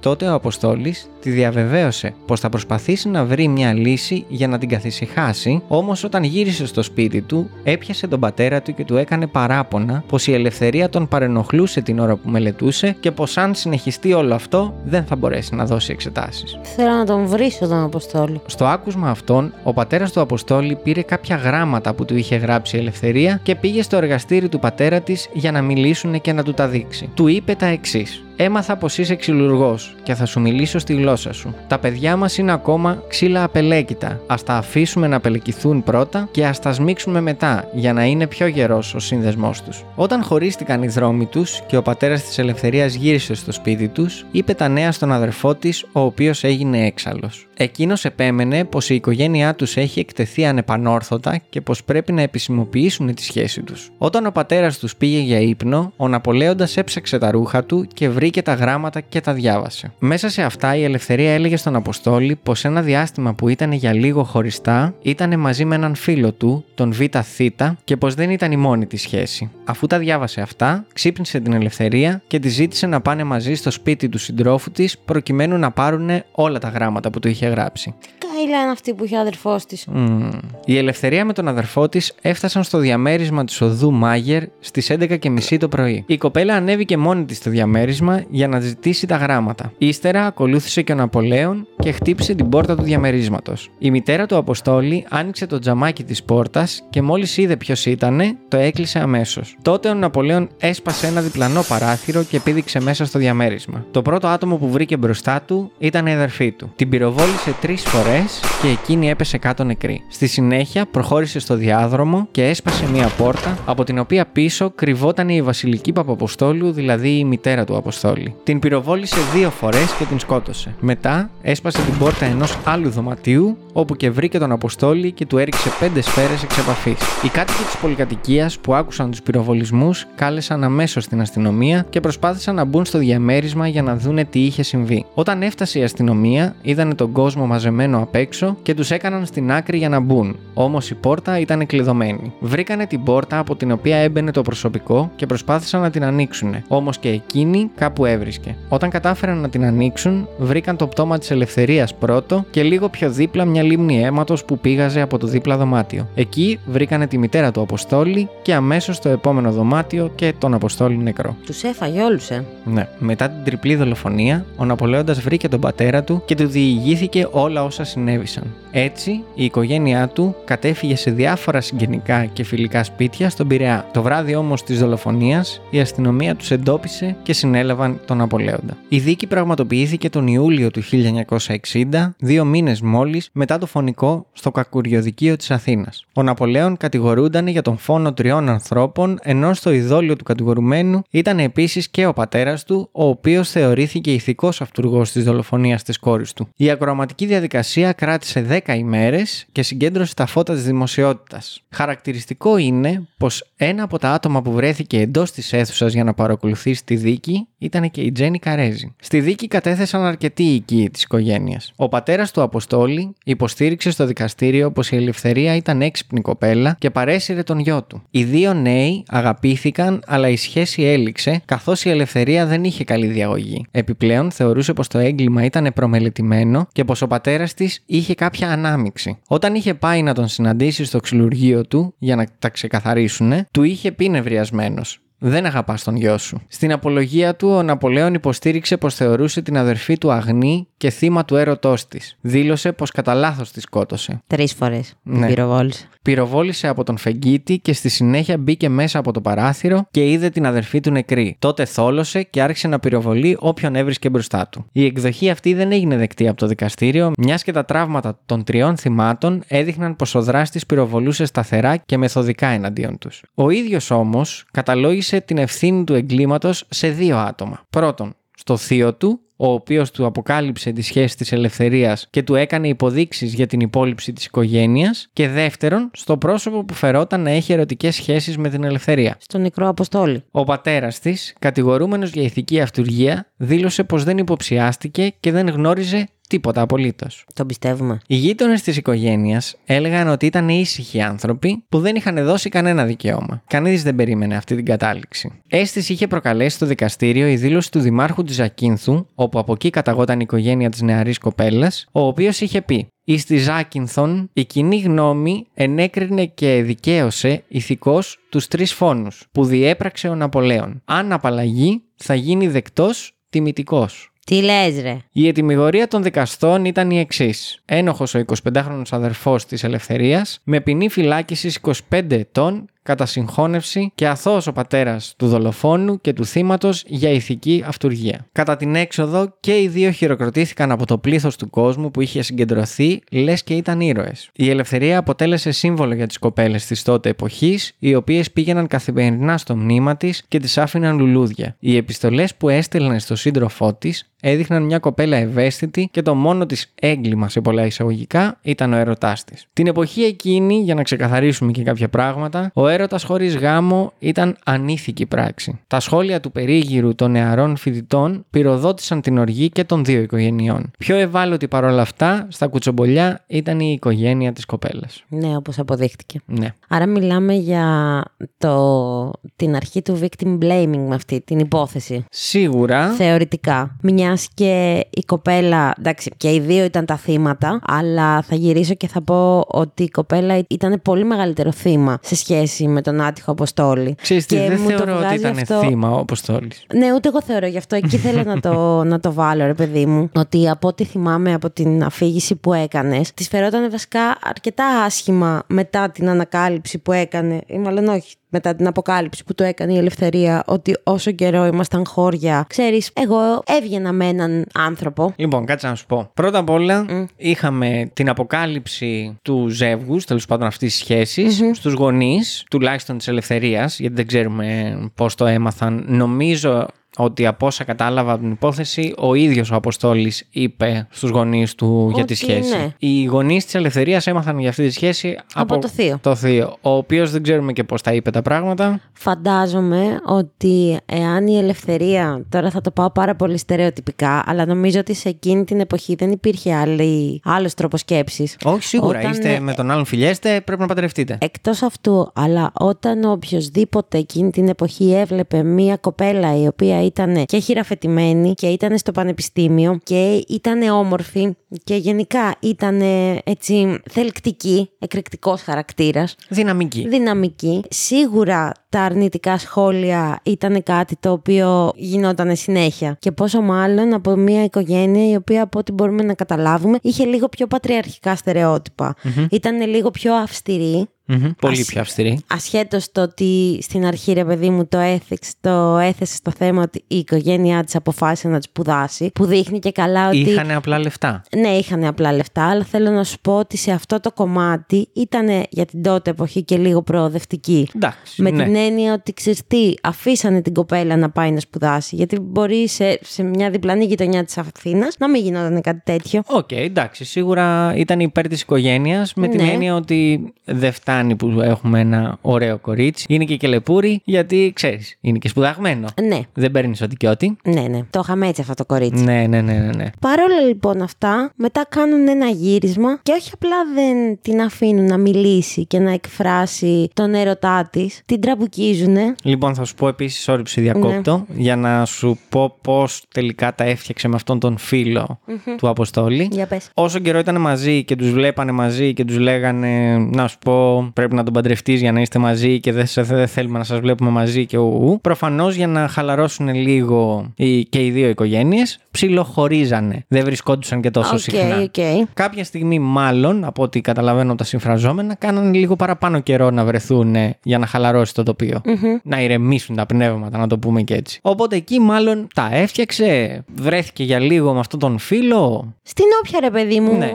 Τότε ο Αποστόλης τη διαβεβαίωσε πως θα προσπαθήσει να βρει μια λύση για να την καθησυχάσει, όμως όταν γύρισε στο σπίτι του, έπιασε τον πατέρα του και του έκανε παράπονα πως η ελευθερία τον παρενοχλούσε την ώρα που μελετούσε και πως αν συνεχιστεί όλο αυτό δεν θα μπορέσει να δώσει εξετάσεις. Θέλω να τον βρίσω τον Αποστόλη. Στο άκουσμα αυτών, ο πατέρας του Αποστόλη πήρε κάποια γράμματα που του είχε γράψει η Ελευθερία και πήγε στο εργαστήρι του πατέρα της για να μιλήσουν και να του τα δείξει. Του είπε τα εξής. Έμαθα πως είσαι ξυλουργός και θα σου μιλήσω στη γλώσσα σου. Τα παιδιά μας είναι ακόμα ξύλα απελέκητα. Α τα αφήσουμε να απελεκηθούν πρώτα και ας τα σμίξουμε μετά για να είναι πιο γερός ο σύνδεσμός τους. Όταν χωρίστηκαν οι δρόμοι τους και ο πατέρας της Ελευθερίας γύρισε στο σπίτι τους, είπε τα νέα στον αδερφό της, ο οποίος έγινε έξαλλος. Εκείνος επέμενε πως η οικογένειά τους έχει εκτεθεί ανεπανόρθωτα και πως πρέπει να επισημοποιήσουν τη σχέση τους. Όταν ο πατέρας τους πήγε για ύπνο, ο Ναπολέοντας έψαξε τα ρούχα του και βρήκε βρήκε τα γράμματα και τα διάβασε. Μέσα σε αυτά η Ελευθερία έλεγε στον Αποστόλη πως ένα διάστημα που ήταν για λίγο χωριστά ήταν μαζί με έναν φίλο του, τον Β' Θ, και πως δεν ήταν η μόνη της σχέση. Αφού τα διάβασε αυτά, ξύπνησε την Ελευθερία και τη ζήτησε να πάνε μαζί στο σπίτι του συντρόφου της προκειμένου να πάρουν όλα τα γράμματα που του είχε γράψει. Κάιλα είναι αυτή που είχε ο αδερφός της. Μμμ. Η Ελευθερία με τον αδερφό της έφτασαν στο διαμέρισμα της οδού Μάγερ στις 11.30 το πρωί. Η κοπέλα ανέβηκε μόνη της στο διαμέρισμα για να ζητήσει τα γράμματα. Ύστερα ακολούθησε και ο Ναπολέον και χτύπησε την πόρτα του διαμερίσματος. Η μητέρα του Αποστόλη άνοιξε το τζαμάκι της πόρτας και μόλις είδε ποιος ήταν, το έκλεισε αμέσως. Τότε ο Ναπολέον έσπασε ένα διπλανό παράθυρο και πήδηξε μέσα στο διαμέρισμα. Το πρώτο άτομο που βρήκε μπροστά του ήταν η αδερφή του. Την πυροβόλησε τρεις φορές και εκείνη έπεσε κάτω νεκρή. Στη συνέχεια προχώρησε στο διάδρομο και έσπασε μία πόρτα, από την οποία πίσω κρυβόταν η Βασιλική Παπαποστόλου, δηλαδή η μητέρα του Αποστόλη. Την πυροβόλησε δύο φορές και την σκότωσε. Μετά έσπασε την πόρτα ενός άλλου δωματίου, όπου και βρήκε τον Αποστόλη και του έριξε πέντε σφαίρες εξ επαφής. Οι κάτοικοι της πολυκατοικίας που άκουσαν τους πυροβολισμούς κάλεσαν αμέσως την αστυνομία και προσπάθησαν να μπουν στο διαμέρισμα για να δούνε τι είχε συμβεί. Όταν έφτασε η αστυνομία, είδανε τον κόσμο μαζεμένο απ' έξω και τους έκαναν στην άκρη για να μπουν. Όμως η πόρτα ήταν κλειδωμένη. Βρήκανε την πόρτα από την οποία έμπαινε το προσωπικό και προσπάθησαν να την ανοίξουν. Όμως και εκείνη κάπου έβρισκε. Όταν κατάφεραν να την ανοίξουν, βρήκαν το πτώμα της ελευθερίας πρώτο και λίγο πιο δίπλα μια λίμνη αίματος που πήγαζε από το δίπλα δωμάτιο. Εκεί βρήκανε τη μητέρα του Αποστόλη και αμέσως στο επόμενο δωμάτιο και τον Αποστόλη νεκρό. Τους έφαγε όλους, ε; Ναι. Μετά την τριπλή δολοφονία, ο Ναπολέοντας βρήκε τον πατέρα του και του διηγήθηκε όλα όσα συνέβησαν. Έτσι, η οικογένειά του κατέφυγε σε διάφορα συγγενικά και φιλικά σπίτια στον Πειραιά. Το βράδυ όμως της δολοφονίας, η αστυνομία τους εντόπισε και συνέλαβαν τον Ναπολέοντα. Η δίκη πραγματοποιήθηκε τον Ιούλιο του 1960, δύο μήνες μόλις μετά το φωνικό στο κακουριοδικείο της Αθήνας. Ο Ναπολέον κατηγορούνταν για τον φόνο τριών ανθρώπων, ενώ στο ειδόλιο του κατηγορουμένου ήταν επίσης και ο πατέρας του, ο οποίος θεωρήθηκε ηθικός αυτούργος της δολοφονίας της κόρης του. Η ακροαματική διαδικασία κράτησε 10 ημέρες και συγκέντρωσε τα φώτα της δημοσιότητας. Χαρακτηριστικό είναι πως ένα από τα άτομα που βρέθηκε εντός της αίθουσας για να παρακολουθήσει τη δίκη ήταν και η Τζέννη Καρέζη. Στη δίκη κατέθεσαν αρκετοί οικοί της οικογένειας. Ο πατέρας του Αποστόλη υποστήριξε στο δικαστήριο πως η Ελευθερία ήταν έξυπνη κοπέλα και παρέσυρε τον γιο του. Οι δύο νέοι αγαπήθηκαν, αλλά η σχέση έληξε καθώς η Ελευθερία δεν είχε καλή διαγωγή. Επιπλέον θεωρούσε πως το έγκλημα ήταν προμελετημένο και πως ο πατέρας της είχε κάποια ανάμειξη. Όταν είχε πάει να τον συναντήσει στο ξυλουργείο του για να τα ξεκαθαρίσουν, του είχε πει νευριασμένος. Δεν αγαπάς τον γιο σου. Στην απολογία του, ο Ναπολέον υποστήριξε πως θεωρούσε την αδερφή του αγνή και θύμα του έρωτός της. Δήλωσε πως κατά λάθος της σκότωσε. Τρεις φορές. Ναι. Την πυροβόλησε. Πυροβόλησε από τον φεγγίτη και στη συνέχεια μπήκε μέσα από το παράθυρο και είδε την αδερφή του νεκρή. Τότε θόλωσε και άρχισε να πυροβολεί όποιον έβρισκε μπροστά του. Η εκδοχή αυτή δεν έγινε δεκτή από το δικαστήριο, μιας και τα τραύματα των τριών θυμάτων έδειχναν πως ο δράστης πυροβολούσε σταθερά και μεθοδικά εναντίον τους. Ο ίδιος όμως καταλόγησε την ευθύνη του εγκλήματος σε δύο άτομα. Πρώτον, στο θείο του, ο οποίος του αποκάλυψε τη σχέση της ελευθερίας και του έκανε υποδείξεις για την υπόλοιψη της οικογένειας. Και δεύτερον, στο πρόσωπο που φερόταν να έχει ερωτικές σχέσεις με την ελευθερία. Στον νεκρό Αποστόλη. Ο πατέρας της, κατηγορούμενος για ηθική αυτουργία, δήλωσε πως δεν υποψιάστηκε και δεν γνώριζε τίποτα απολύτως. Τον πιστεύουμε. Οι γείτονες της οικογένειας έλεγαν ότι ήταν ήσυχοι άνθρωποι που δεν είχαν δώσει κανένα δικαίωμα. Κανείς δεν περίμενε αυτή την κατάληξη. Αίσθηση είχε προκαλέσει στο δικαστήριο η δήλωση του Δημάρχου τη Ζακίνθου, όπου από εκεί καταγόταν η οικογένεια της νεαρής κοπέλας, ο οποίος είχε πει. Εις της Ζάκυνθον, η κοινή γνώμη ενέκρινε και δικαίωσε ηθικώ τους τρεις φόνους που διέπραξε ο Ναπολέον. Αν απαλλαγεί, θα γίνει δεκτός τιμητικός. Τι λες, ρε; Η ετοιμιγορία των δικαστών ήταν η εξής. Ένοχος ο 25χρονο αδερφός της Ελευθερίας, με ποινή φυλάκισης 25 ετών κατά συγχώνευση και αθώος ο πατέρας του δολοφόνου και του θύματος για ηθική αυτουργία. Κατά την έξοδο και οι δύο χειροκροτήθηκαν από το πλήθος του κόσμου που είχε συγκεντρωθεί λες και ήταν ήρωες. Η ελευθερία αποτέλεσε σύμβολο για τις κοπέλες της τότε εποχής, οι οποίες πήγαιναν καθημερινά στο μνήμα της και τις άφηναν λουλούδια. Οι επιστολές που έστελνε στο σύντροφό της έδειχναν μια κοπέλα ευαίσθητη και το μόνο της έγκλημα σε πολλά εισαγωγικά ήταν ο έρωτάς της. Την εποχή εκείνη, για να ξεκαθαρίσουμε και κάποια πράγματα, ο έρωτας χωρίς γάμο ήταν ανήθικη πράξη. Τα σχόλια του περίγυρου των νεαρών φοιτητών πυροδότησαν την οργή και των δύο οικογενειών. Πιο ευάλωτη παρόλα αυτά στα κουτσομπολιά ήταν η οικογένεια της κοπέλας. Ναι, όπως αποδείχτηκε. Ναι. Άρα μιλάμε για το, την αρχή του victim blaming με αυτή την υπόθεση. Σίγουρα. Θεωρητικά. Μια και η κοπέλα, εντάξει, και οι δύο ήταν τα θύματα, αλλά θα γυρίσω και θα πω ότι η κοπέλα ήταν πολύ μεγαλύτερο θύμα σε σχέση με τον άτυχο Αποστόλη. Ξέρεις τι, Και δεν μου το θεωρώ ότι βγάζει ήταν αυτό- θύμα ο Αποστόλης. Ναι, ούτε εγώ θεωρώ γι' αυτό. Εκεί θέλω να το, [LAUGHS] να το βάλω, ρε παιδί μου. Ότι από ό,τι θυμάμαι από την αφήγηση που έκανες, της φερόταν βασικά αρκετά άσχημα μετά την ανακάλυψη που έκανε, ή μάλλον όχι, μετά την αποκάλυψη που του έκανε η ελευθερία, ότι όσο καιρό ήμασταν χώρια. Ξέρεις, εγώ έβγαινα με έναν άνθρωπο. Λοιπόν, κάτσε να σου πω. Πρώτα απ' όλα, είχαμε την αποκάλυψη του ζεύγους, τέλος πάντων αυτής της σχεση στους γονείς, τουλάχιστον της ελευθερίας, γιατί δεν ξέρουμε πώς το έμαθαν. Νομίζω ότι από όσα κατάλαβα από την υπόθεση, ο ίδιος ο Αποστόλης είπε στους γονείς του για τη Ότι σχέση. ναι. Οι γονείς της ελευθερίας έμαθαν για αυτή τη σχέση Από το θείο. Το θείο, ο οποίος δεν ξέρουμε και πώς τα είπε τα πράγματα. Φαντάζομαι ότι εάν η ελευθερία, τώρα θα το πάω πάρα πολύ στερεοτυπικά, αλλά νομίζω ότι σε εκείνη την εποχή δεν υπήρχε άλλη, άλλος τρόπος σκέψης. Όχι, σίγουρα. Όταν, Είστε ε, με τον άλλον φιλιέστε, πρέπει να παντρευτείτε. Εκτός αυτού, αλλά όταν οποιοδήποτε εκείνη την εποχή έβλεπε μία κοπέλα η οποία ήταν και χειραφετημένη και ήταν στο πανεπιστήμιο και ήταν όμορφη και γενικά ήταν έτσι θελκτική, εκρηκτικός χαρακτήρας, Δυναμική. δυναμική. Σίγουρα τα αρνητικά σχόλια ήταν κάτι το οποίο γινόταν συνέχεια. Και πόσο μάλλον από μια οικογένεια η οποία από ό,τι μπορούμε να καταλάβουμε είχε λίγο πιο πατριαρχικά στερεότυπα. Ήταν λίγο πιο αυστηρή. Μμμ, Πολύ Ας- πιο αυστηρή. Ασχέτως το ότι στην αρχή, ρε παιδί μου, το, έθιξ, το έθεσε στο θέμα ότι η οικογένειά της αποφάσισε να της σπουδάσει, που δείχνει και καλά ότι. Είχαν απλά λεφτά. Ναι, είχαν απλά λεφτά, αλλά θέλω να σου πω ότι σε αυτό το κομμάτι ήταν για την τότε εποχή και λίγο προοδευτική. Εντάξει. Με ναι. την έννοια ότι ξέρεις τι, αφήσανε την κοπέλα να πάει να σπουδάσει. Γιατί μπορεί σε, σε μια διπλανή γειτονιά της Αθήνας να μην γινόταν κάτι τέτοιο. Οκ, εντάξει. Σίγουρα ήταν υπέρ της οικογένειας με την Ναι. έννοια ότι δεν φτάνει που έχουμε ένα ωραίο κορίτσι. Είναι και κελεπούρι, γιατί ξέρεις, είναι και σπουδαγμένο. Ναι, Δεν παίρνεις ό,τι και ό,τι. ναι, ναι. Το είχαμε έτσι αυτό το κορίτσι. Ναι, ναι, ναι, ναι. ναι. Παρόλα λοιπόν αυτά, μετά κάνουν ένα γύρισμα και όχι απλά δεν την αφήνουν να μιλήσει και να εκφράσει τον έρωτά της, την τραμπουκίζουνε. Λοιπόν, θα σου πω επίσης, sorry που σε διακόπτω, Ναι. για να σου πω πώς τελικά τα έφτιαξε με αυτόν τον φιλο του Αποστόλη. Για πες. Όσο καιρό ήταν μαζί και τους βλέπανε μαζί και τους λέγανε να σου πω πρέπει να τον παντρευτείς για να είστε μαζί και δεν, σε- δεν θέλουμε να σας βλέπουμε μαζί και ου. Προφανώς για να χαλαρώσουν λίγο οι, και οι δύο οικογένειες, ψιλοχωρίζανε. Δεν βρισκόντουσαν και τόσο Οκ, συχνά. οκ. Κάποια στιγμή, μάλλον, από ό,τι καταλαβαίνω από τα συμφραζόμενα, κάνανε λίγο παραπάνω καιρό να βρεθούν ε, για να χαλαρώσει το τοπίο Να ηρεμήσουν τα πνεύματα, να το πούμε και έτσι. Οπότε εκεί, μάλλον, τα έφτιαξε, βρέθηκε για λίγο με αυτόν τον φίλο. Στην όποια ρε παιδί μου, Ναι.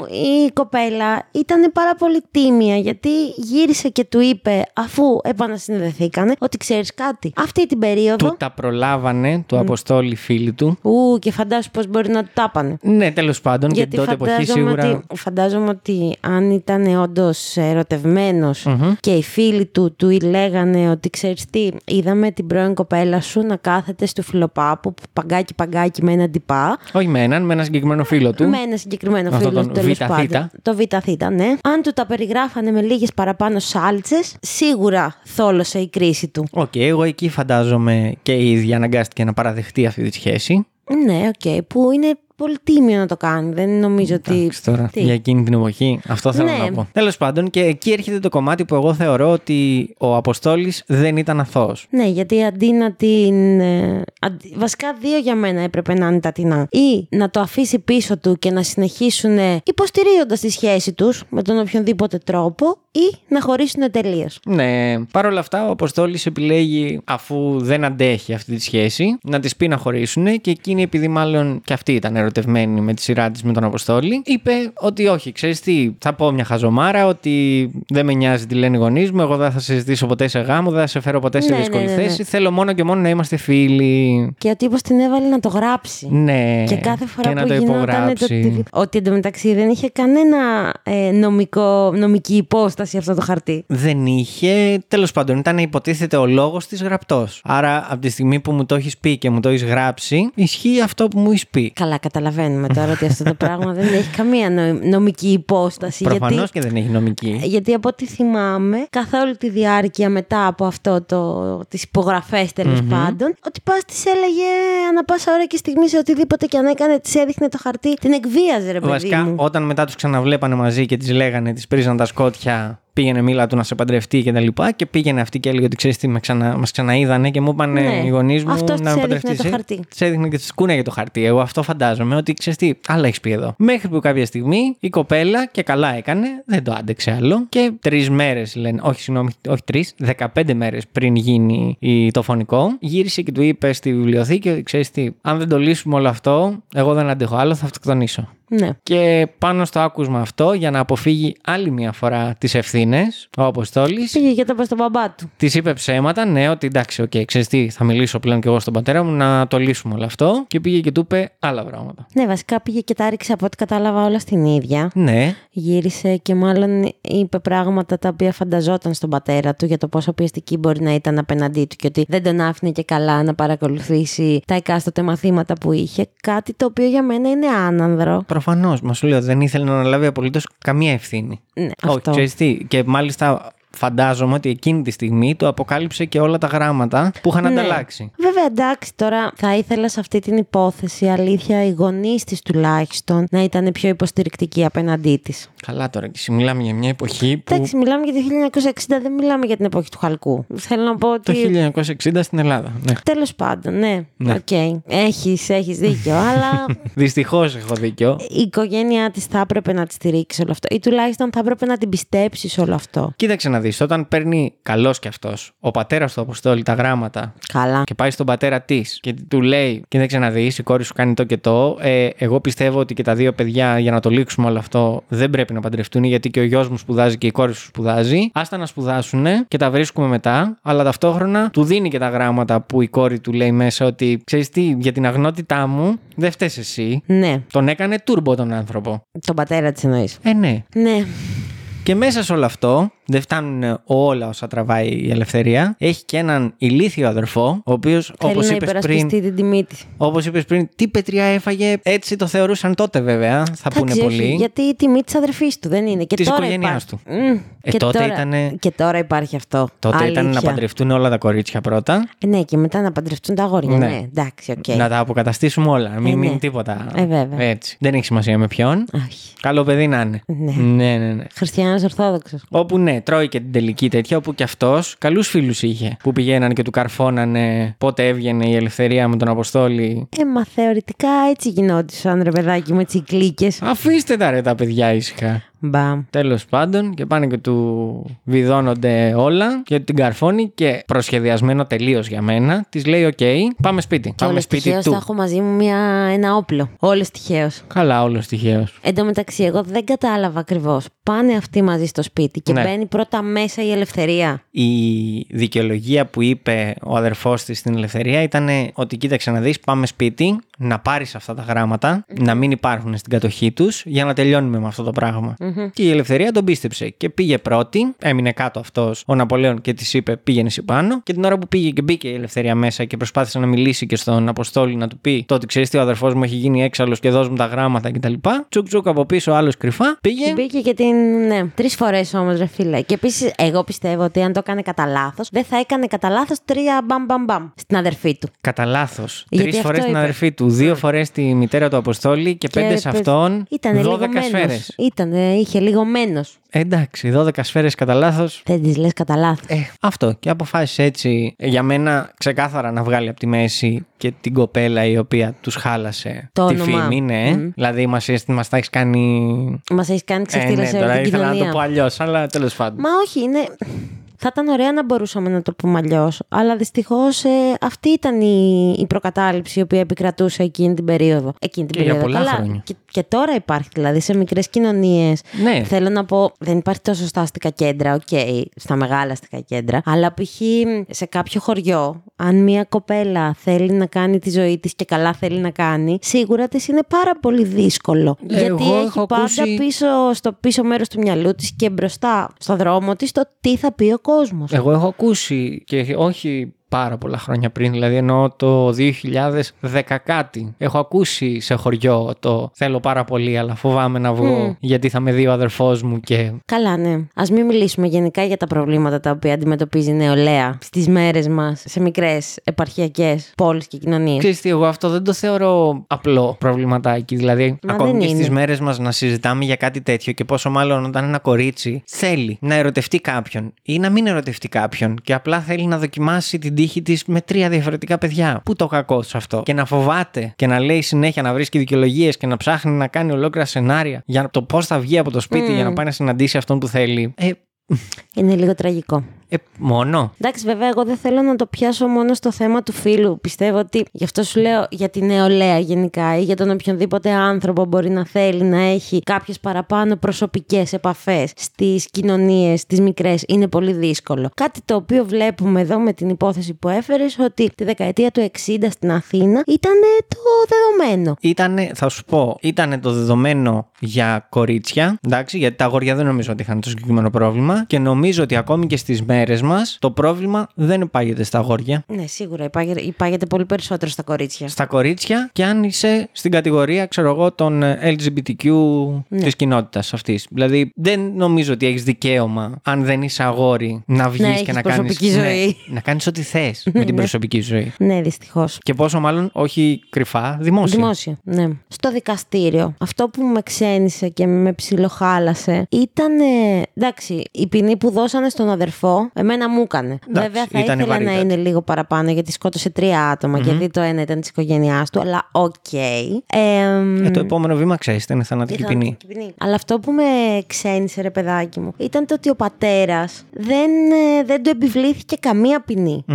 η κοπέλα ήταν πάρα πολύ τίμια γιατί γύρισε και του είπε αφού επανασυνδεθήκανε ότι ξέρεις κάτι. Αυτή την περίοδο... Του τα προλάβανε, του Αποστόλη φίλοι του. Ου, και φαντάσου πώς μπορεί να του τάπανε. Ναι, τέλος πάντων, και Γιατί την τότε εποχή φαντάζομαι, σίγουρα. ότι, φαντάζομαι ότι αν ήταν όντως ερωτευμένος και οι φίλοι του του λέγανε ότι ξέρεις τι, είδαμε την πρώην κοπέλα σου να κάθεται στο φιλοπάπου παγκάκι παγκάκι με έναν τυπά. Όχι με έναν, με ένα συγκεκριμένο φίλο του. Με ένα συγκεκριμένο Αυτό φίλο τον τέλος Β' πάντων. θήτα. Το ΒΘ, ναι. Αν του τα περιγράφανε με λίγες παραπάνω σάλτσες, σίγουρα θόλωσε η κρίση του. Οκ, εγώ εκεί φαντάζομαι και η ίδια αναγκάστηκε να παραδεχτεί αυτή τη σχέση. Ναι, οκ, που είναι πολύ τίμιο να το κάνει. Δεν νομίζω ότι. Εντάξει, τώρα, Τι; για εκείνη την εποχή. Αυτό θέλω Ναι. να πω. Τέλος πάντων, και εκεί έρχεται το κομμάτι που εγώ θεωρώ ότι ο Αποστόλης δεν ήταν αθώος. Ναι, γιατί αντί να την. ε, αντί- βασικά, δύο για μένα έπρεπε να είναι τα τινά. Ή να το αφήσει πίσω του και να συνεχίσουν υποστηρίζοντας τη σχέση τους με τον οποιονδήποτε τρόπο, ή να χωρίσουν τελείως. Ναι, παρ' όλα αυτά ο Αποστόλης επιλέγει, αφού δεν αντέχει αυτή τη σχέση, να της πει να χωρίσουν και εκείνη, επειδή μάλλον και αυτή ήταν ερωτευμένη με τη σειρά της με τον Αποστόλη, είπε ότι όχι, ξέρεις τι, θα πω μια χαζομάρα, ότι δεν με νοιάζει τι λένε οι γονείς μου, εγώ δεν θα σε ζητήσω ποτέ σε γάμο, δεν θα σε φέρω ποτέ σε Ναι, δύσκολη ναι, ναι, ναι. θέση. Θέλω μόνο και μόνο να είμαστε φίλοι. Και ο τύπος την έβαλε να το γράψει. Ναι. Και κάθε φορά και να που το γινόταν το υπογράψει. οτιδήποτε- Ότι εντωμεταξύ δεν είχε κανένα ε, νομικό, νομική υπόσταση αυτό το χαρτί. Δεν είχε. Τέλος πάντων, ήταν υποτίθεται ο λόγος της γραπτός. Άρα, από τη στιγμή που μου το έχεις πει και μου το έχεις γράψει, ισχύει αυτό που μου έχεις πει. Καλά, καταλαβαίνουμε τώρα ότι αυτό το πράγμα δεν έχει καμία νο- νομική υπόσταση. Προφανώς γιατί, και δεν έχει νομική. γιατί από ό,τι θυμάμαι, καθ' όλη τη διάρκεια μετά από αυτό το, τις υπογραφές τέλος πάντων, ότι πας της έλεγε ανά πάσα ώρα και στιγμή σε οτιδήποτε και αν έκανε, της έδειχνε το χαρτί, την εκβίαζε ρε παιδί Βασικά, μου. όταν μετά τους ξαναβλέπανε μαζί και τη λέγανε, τη πρίζαν τα σκότια, πήγαινε μίλα του να σε παντρευτεί και τα λοιπά. Και πήγαινε αυτή και έλεγε ότι ξέρεις τι, με ξανα, μας ξαναείδανε και μου είπαν Ναι. οι γονείς μου Αυτός να της με έδειχνε παντρευτείς. το χαρτί. Της έδειχνε και της κούνεγε το χαρτί. Εγώ αυτό φαντάζομαι ότι ξέρεις τι, άλλα έχεις πει εδώ. Μέχρι που κάποια στιγμή η κοπέλα και καλά έκανε, δεν το άντεξε άλλο. Και τρεις μέρες λένε, όχι συγγνώμη, όχι τρεις, 15 μέρες πριν γίνει η- το φονικό, γύρισε και του είπε στη βιβλιοθήκη ότι ξέρεις τι, αν δεν το λύσουμε όλο αυτό, εγώ δεν αντέχω άλλο, θα αυτοκτονήσω. Ναι. Και πάνω στο άκουσμα αυτό, για να αποφύγει άλλη μια φορά τις ευθύνες, ο Αποστόλης Πήγε και το είπε στον μπαμπά του. της είπε ψέματα, ναι, ότι εντάξει, οκ, ξέρεις τι, θα μιλήσω πλέον και εγώ στον πατέρα μου να το λύσουμε όλο αυτό. Και πήγε και του είπε άλλα πράγματα. Ναι, βασικά πήγε και τα 'ριξε από ό,τι κατάλαβα όλα στην ίδια. Ναι, Γύρισε και μάλλον είπε πράγματα τα οποία φανταζόταν στον πατέρα του για το πόσο πιεστική μπορεί να ήταν απέναντί του και ότι δεν τον άφηνε και καλά να παρακολουθήσει τα εκάστοτε μαθήματα που είχε. Κάτι το οποίο για μένα είναι άνανδρο. Προφανώς. Μα σου λέω, δεν ήθελε να αναλάβει απολύτως καμία ευθύνη. Ναι, Όχι, αυτό. ξέρεις τι. Και μάλιστα φαντάζομαι ότι εκείνη τη στιγμή του αποκάλυψε και όλα τα γράμματα που είχαν Ναι. ανταλλάξει. Βέβαια, εντάξει, τώρα θα ήθελα σε αυτή την υπόθεση, αλήθεια, οι γονείς της τουλάχιστον να ήταν πιο υποστηρικτικοί απέναντί της. Καλά τώρα, και εσύ μιλάμε για μια εποχή που. Εντάξει, μιλάμε για το 1960, δεν μιλάμε για την εποχή του Χαλκού. Θέλω να πω Το ότι. 1960 στην Ελλάδα. Ναι. Τέλος πάντων, ναι. Ναι. Οκ. Έχεις, έχεις δίκιο, αλλά [LAUGHS] Δυστυχώς έχω δίκιο. η οικογένειά της θα έπρεπε να τη στηρίξει όλο αυτό. Ή τουλάχιστον θα έπρεπε να την πιστέψεις σε όλο αυτό. Κοίταξε να δεις, όταν παίρνει καλός κι αυτός ο πατέρας του Αποστόλη τα γράμματα Καλά. και πάει στον πατέρα της και του λέει: Κοίταξε να δεις, η κόρη σου κάνει το και το. Ε, εγώ πιστεύω ότι και τα δύο παιδιά για να το λήξουμε όλο αυτό δεν πρέπει να παντρευτούν γιατί και ο γιος μου σπουδάζει και η κόρη σου σπουδάζει. Άστα να σπουδάσουν και τα βρίσκουμε μετά. Αλλά ταυτόχρονα του δίνει και τα γράμματα που η κόρη του λέει μέσα ότι ξέρεις τι, για την αγνότητά μου δεν φταίει εσύ. Ναι, Τον έκανε τούρμπο τον άνθρωπο. τον πατέρα της εννοείς. Ε, ναι. Ναι. Και μέσα σε όλο αυτό, δεν φτάνουν όλα όσα τραβάει η Ελευθερία. Έχει και έναν ηλίθιο αδερφό, ο οποίος, Θέλει όπως να είπες υπερασπιστεί πριν, την τιμή της. όπως είπες πριν, τι πετριά έφαγε, έτσι το θεωρούσαν τότε βέβαια. Θα πούνε Εντάξει, όχι, πολλοί. γιατί η τιμή της αδερφής του δεν είναι. Και Της τώρα οικογένειάς υπάρχει. του. Μμ. Ε, και, τότε τώρα, ήτανε- και τώρα υπάρχει αυτό. Τότε ήταν να Αλήθεια. παντρευτούν όλα τα κορίτσια πρώτα. Ε, ναι, και μετά να παντρευτούν τα αγόρια. Ναι. Ναι, εντάξει, οκ. Να τα αποκαταστήσουμε όλα. να Μην Ε, ναι. μείνει τίποτα. Ε, βέβαια. Έτσι. Δεν έχει σημασία με ποιον. Όχι. Καλό παιδί να είναι. Ναι. ναι, ναι. ναι. Χριστιανός Ορθόδοξος. Όπου ναι, τρώει και την τελική τέτοια, όπου και αυτός καλούς φίλους είχε. Που πηγαίνανε και του καρφώνανε πότε έβγαινε η Ελευθερία με τον Αποστόλη. Ε, μα θεωρητικά έτσι γινόντουσαν, ρε παιδάκι με τις κλίκες. Αφήστε τα ρε τα παιδιά ήσυχα. Μπαμ. Τέλος πάντων, και πάνε και του βιδώνονται όλα και την καρφώνει και προσχεδιασμένο τελείως για μένα. Της λέει: Οκ, πάμε σπίτι. Και πάμε όλως σπίτι τυχαίως του. θα έχω μαζί μου μια, ένα όπλο. Όλως τυχαίως. Καλά, όλως τυχαίως. Εν τω μεταξύ, εγώ δεν κατάλαβα ακριβώς. Πάνε αυτοί μαζί στο σπίτι και Ναι. μπαίνει πρώτα μέσα η Ελευθερία. Η δικαιολογία που είπε ο αδερφός της στην ελευθερία ήταν ότι κοίταξε να δεις, πάμε σπίτι, να πάρεις αυτά τα γράμματα, να μην υπάρχουν στην κατοχή τους, για να τελειώνουμε με αυτό το πραγμα Και η ελευθερία τον πίστεψε και πήγε πρώτη, έμεινε κάτω αυτός ο Ναπολέον και της είπε: Πήγαινε εσύ πάνω. Και την ώρα που πήγε και μπήκε η ελευθερία μέσα και προσπάθησε να μιλήσει και στον Αποστόλη να του πει: Το ότι ξέρεις τι ο αδερφός μου έχει γίνει έξαλλος και δώσ' μου τα γράμματα κτλ. Τσουκ τσουκ από πίσω, άλλος κρυφά. Πήγε. Μπήκε και την. Ναι, τρεις φορές όμως, ρε φίλε. Και επίσης, εγώ πιστεύω ότι αν το έκανε κατά λάθος, δεν θα έκανε κατά λάθος τρία μπαμ μπαμ μπαμ στην αδερφή του. Κατά λάθος. Γιατί Τρεις αυτό φορές την είπε. αδερφή του, δύο φορές τη μητέρα του Αποστόλη και πέντε σε πε- αυτόν. Ήτανε 12 λιγωμένος. σφαίρες. Ήτανε, είχε λιγωμένο. Εντάξει, 12 σφαίρες κατά λάθος. Δεν τις λες κατά λάθος. Ε, αυτό. Και αποφάσισε έτσι ε, για μένα ξεκάθαρα να βγάλει από τη μέση και την κοπέλα η οποία τους χάλασε Το τη όνομα. φήμη, ναι. Μμ. Δηλαδή μας μας τα έχεις κάνει. Μας έχεις κάνει Ε, ξεφτίλα ναι, σε όλη τώρα την ήθελα να κοινωνία. το πω αλλιώς, αλλά τέλος πάντων. Μα όχι, είναι. Θα ήταν ωραία να μπορούσαμε να το πούμε αλλιώς. Αλλά δυστυχώς ε, αυτή ήταν η, η προκατάληψη η οποία επικρατούσε εκείνη την περίοδο. Εκείνη την Και για περίοδο. πολλά χρόνια. Και, και τώρα υπάρχει δηλαδή σε μικρές κοινωνίες. Ναι. Θέλω να πω, δεν υπάρχει τόσο στα αστικά κέντρα, οκ, στα μεγάλα αστικά κέντρα. Αλλά π.χ. σε κάποιο χωριό, αν μια κοπέλα θέλει να κάνει τη ζωή της και καλά θέλει να κάνει, σίγουρα της είναι πάρα πολύ δύσκολο. Ε, γιατί εγώ έχει έχω πάντα ακούσει- πίσω, στο πίσω μέρος του μυαλού της και μπροστά στο δρόμο της το τι θα πει ο κόσμος. Εγώ έχω ακούσει και όχι πάρα πολλά χρόνια πριν, δηλαδή εννοώ το 2010 κάτι. Έχω ακούσει σε χωριό το θέλω πάρα πολύ, αλλά φοβάμαι να βγω Μμ. γιατί θα με δει ο αδερφός μου και Καλά, ναι. Α μην μιλήσουμε γενικά για τα προβλήματα τα οποία αντιμετωπίζει η νεολαία στις μέρες μας σε μικρές επαρχιακές πόλεις και κοινωνίες. Ξέρεις τι, εγώ αυτό δεν το θεωρώ απλό προβληματάκι. Δηλαδή, Μα ακόμη δεν και είναι. στις μέρες μας να συζητάμε για κάτι τέτοιο και πόσο μάλλον όταν ένα κορίτσι θέλει να ερωτευτεί κάποιον ή να μην ερωτευτεί κάποιον και απλά θέλει να δοκιμάσει την τύχη της με τρία διαφορετικά παιδιά. Πού το κακό σε αυτό; Και να φοβάται και να λέει συνέχεια να βρίσκει δικαιολογίες και να ψάχνει να κάνει ολόκληρα σενάρια για το πώς θα βγει από το σπίτι Μμ. για να πάει να συναντήσει αυτόν που θέλει. Ε, Είναι λίγο τραγικό. Ε μόνο. Εντάξει, βέβαια, εγώ δεν θέλω να το πιάσω μόνο στο θέμα του φίλου. Πιστεύω ότι γι' αυτό σου λέω για τη νεολαία γενικά ή για τον οποιονδήποτε άνθρωπο μπορεί να θέλει να έχει κάποιες παραπάνω προσωπικές επαφές στις κοινωνίες, τι μικρές. Είναι πολύ δύσκολο. Κάτι το οποίο βλέπουμε εδώ με την υπόθεση που έφερες ότι τη δεκαετία του 60 στην Αθήνα ήταν το δεδομένο. Ήτανε, θα σου πω, ήταν το δεδομένο για κορίτσια, εντάξει, γιατί τα αγόρια δεν νομίζω ότι είχαν το συγκεκριμένο πρόβλημα και νομίζω ότι ακόμη και στις μέρες μας το πρόβλημα δεν υπάγεται στα αγόρια. Ναι, σίγουρα υπάγεται, υπάγεται πολύ περισσότερο στα κορίτσια. Στα κορίτσια και αν είσαι στην κατηγορία, ξέρω εγώ, των ε, LGBTQ Ναι. της κοινότητας αυτής. Δηλαδή δεν νομίζω ότι έχεις δικαίωμα, αν δεν είσαι αγόρι, να βγεις έχεις και να κάνεις... προσωπική ζωή. Ναι, να κάνεις ό,τι θες [LAUGHS] με την Ναι. προσωπική ζωή. Ναι, δυστυχώς. Και πόσο μάλλον όχι κρυφά, δημόσια. Δημόσια, ναι. Στο δικαστήριο, αυτό που με ξένισε και με ψιλοχάλασε ήταν. ε, εντάξει, η ποινή που δώσανε στον αδερφό, εμένα μου έκανε. Εντάξει, Βέβαια, θα ήτανε ήθελα να βαρύτατη. είναι λίγο παραπάνω γιατί σκότωσε τρία άτομα και γιατί το ένα ήταν της οικογένειάς του, αλλά οκ. Ε, Ε, το επόμενο βήμα ξέρεις, είναι θανατική η ποινή. θανατική ποινή. Αλλά αυτό που με ξένισε, ρε παιδάκι μου, ήταν το ότι ο πατέρας δεν, ε, δεν του επιβλήθηκε καμία ποινή.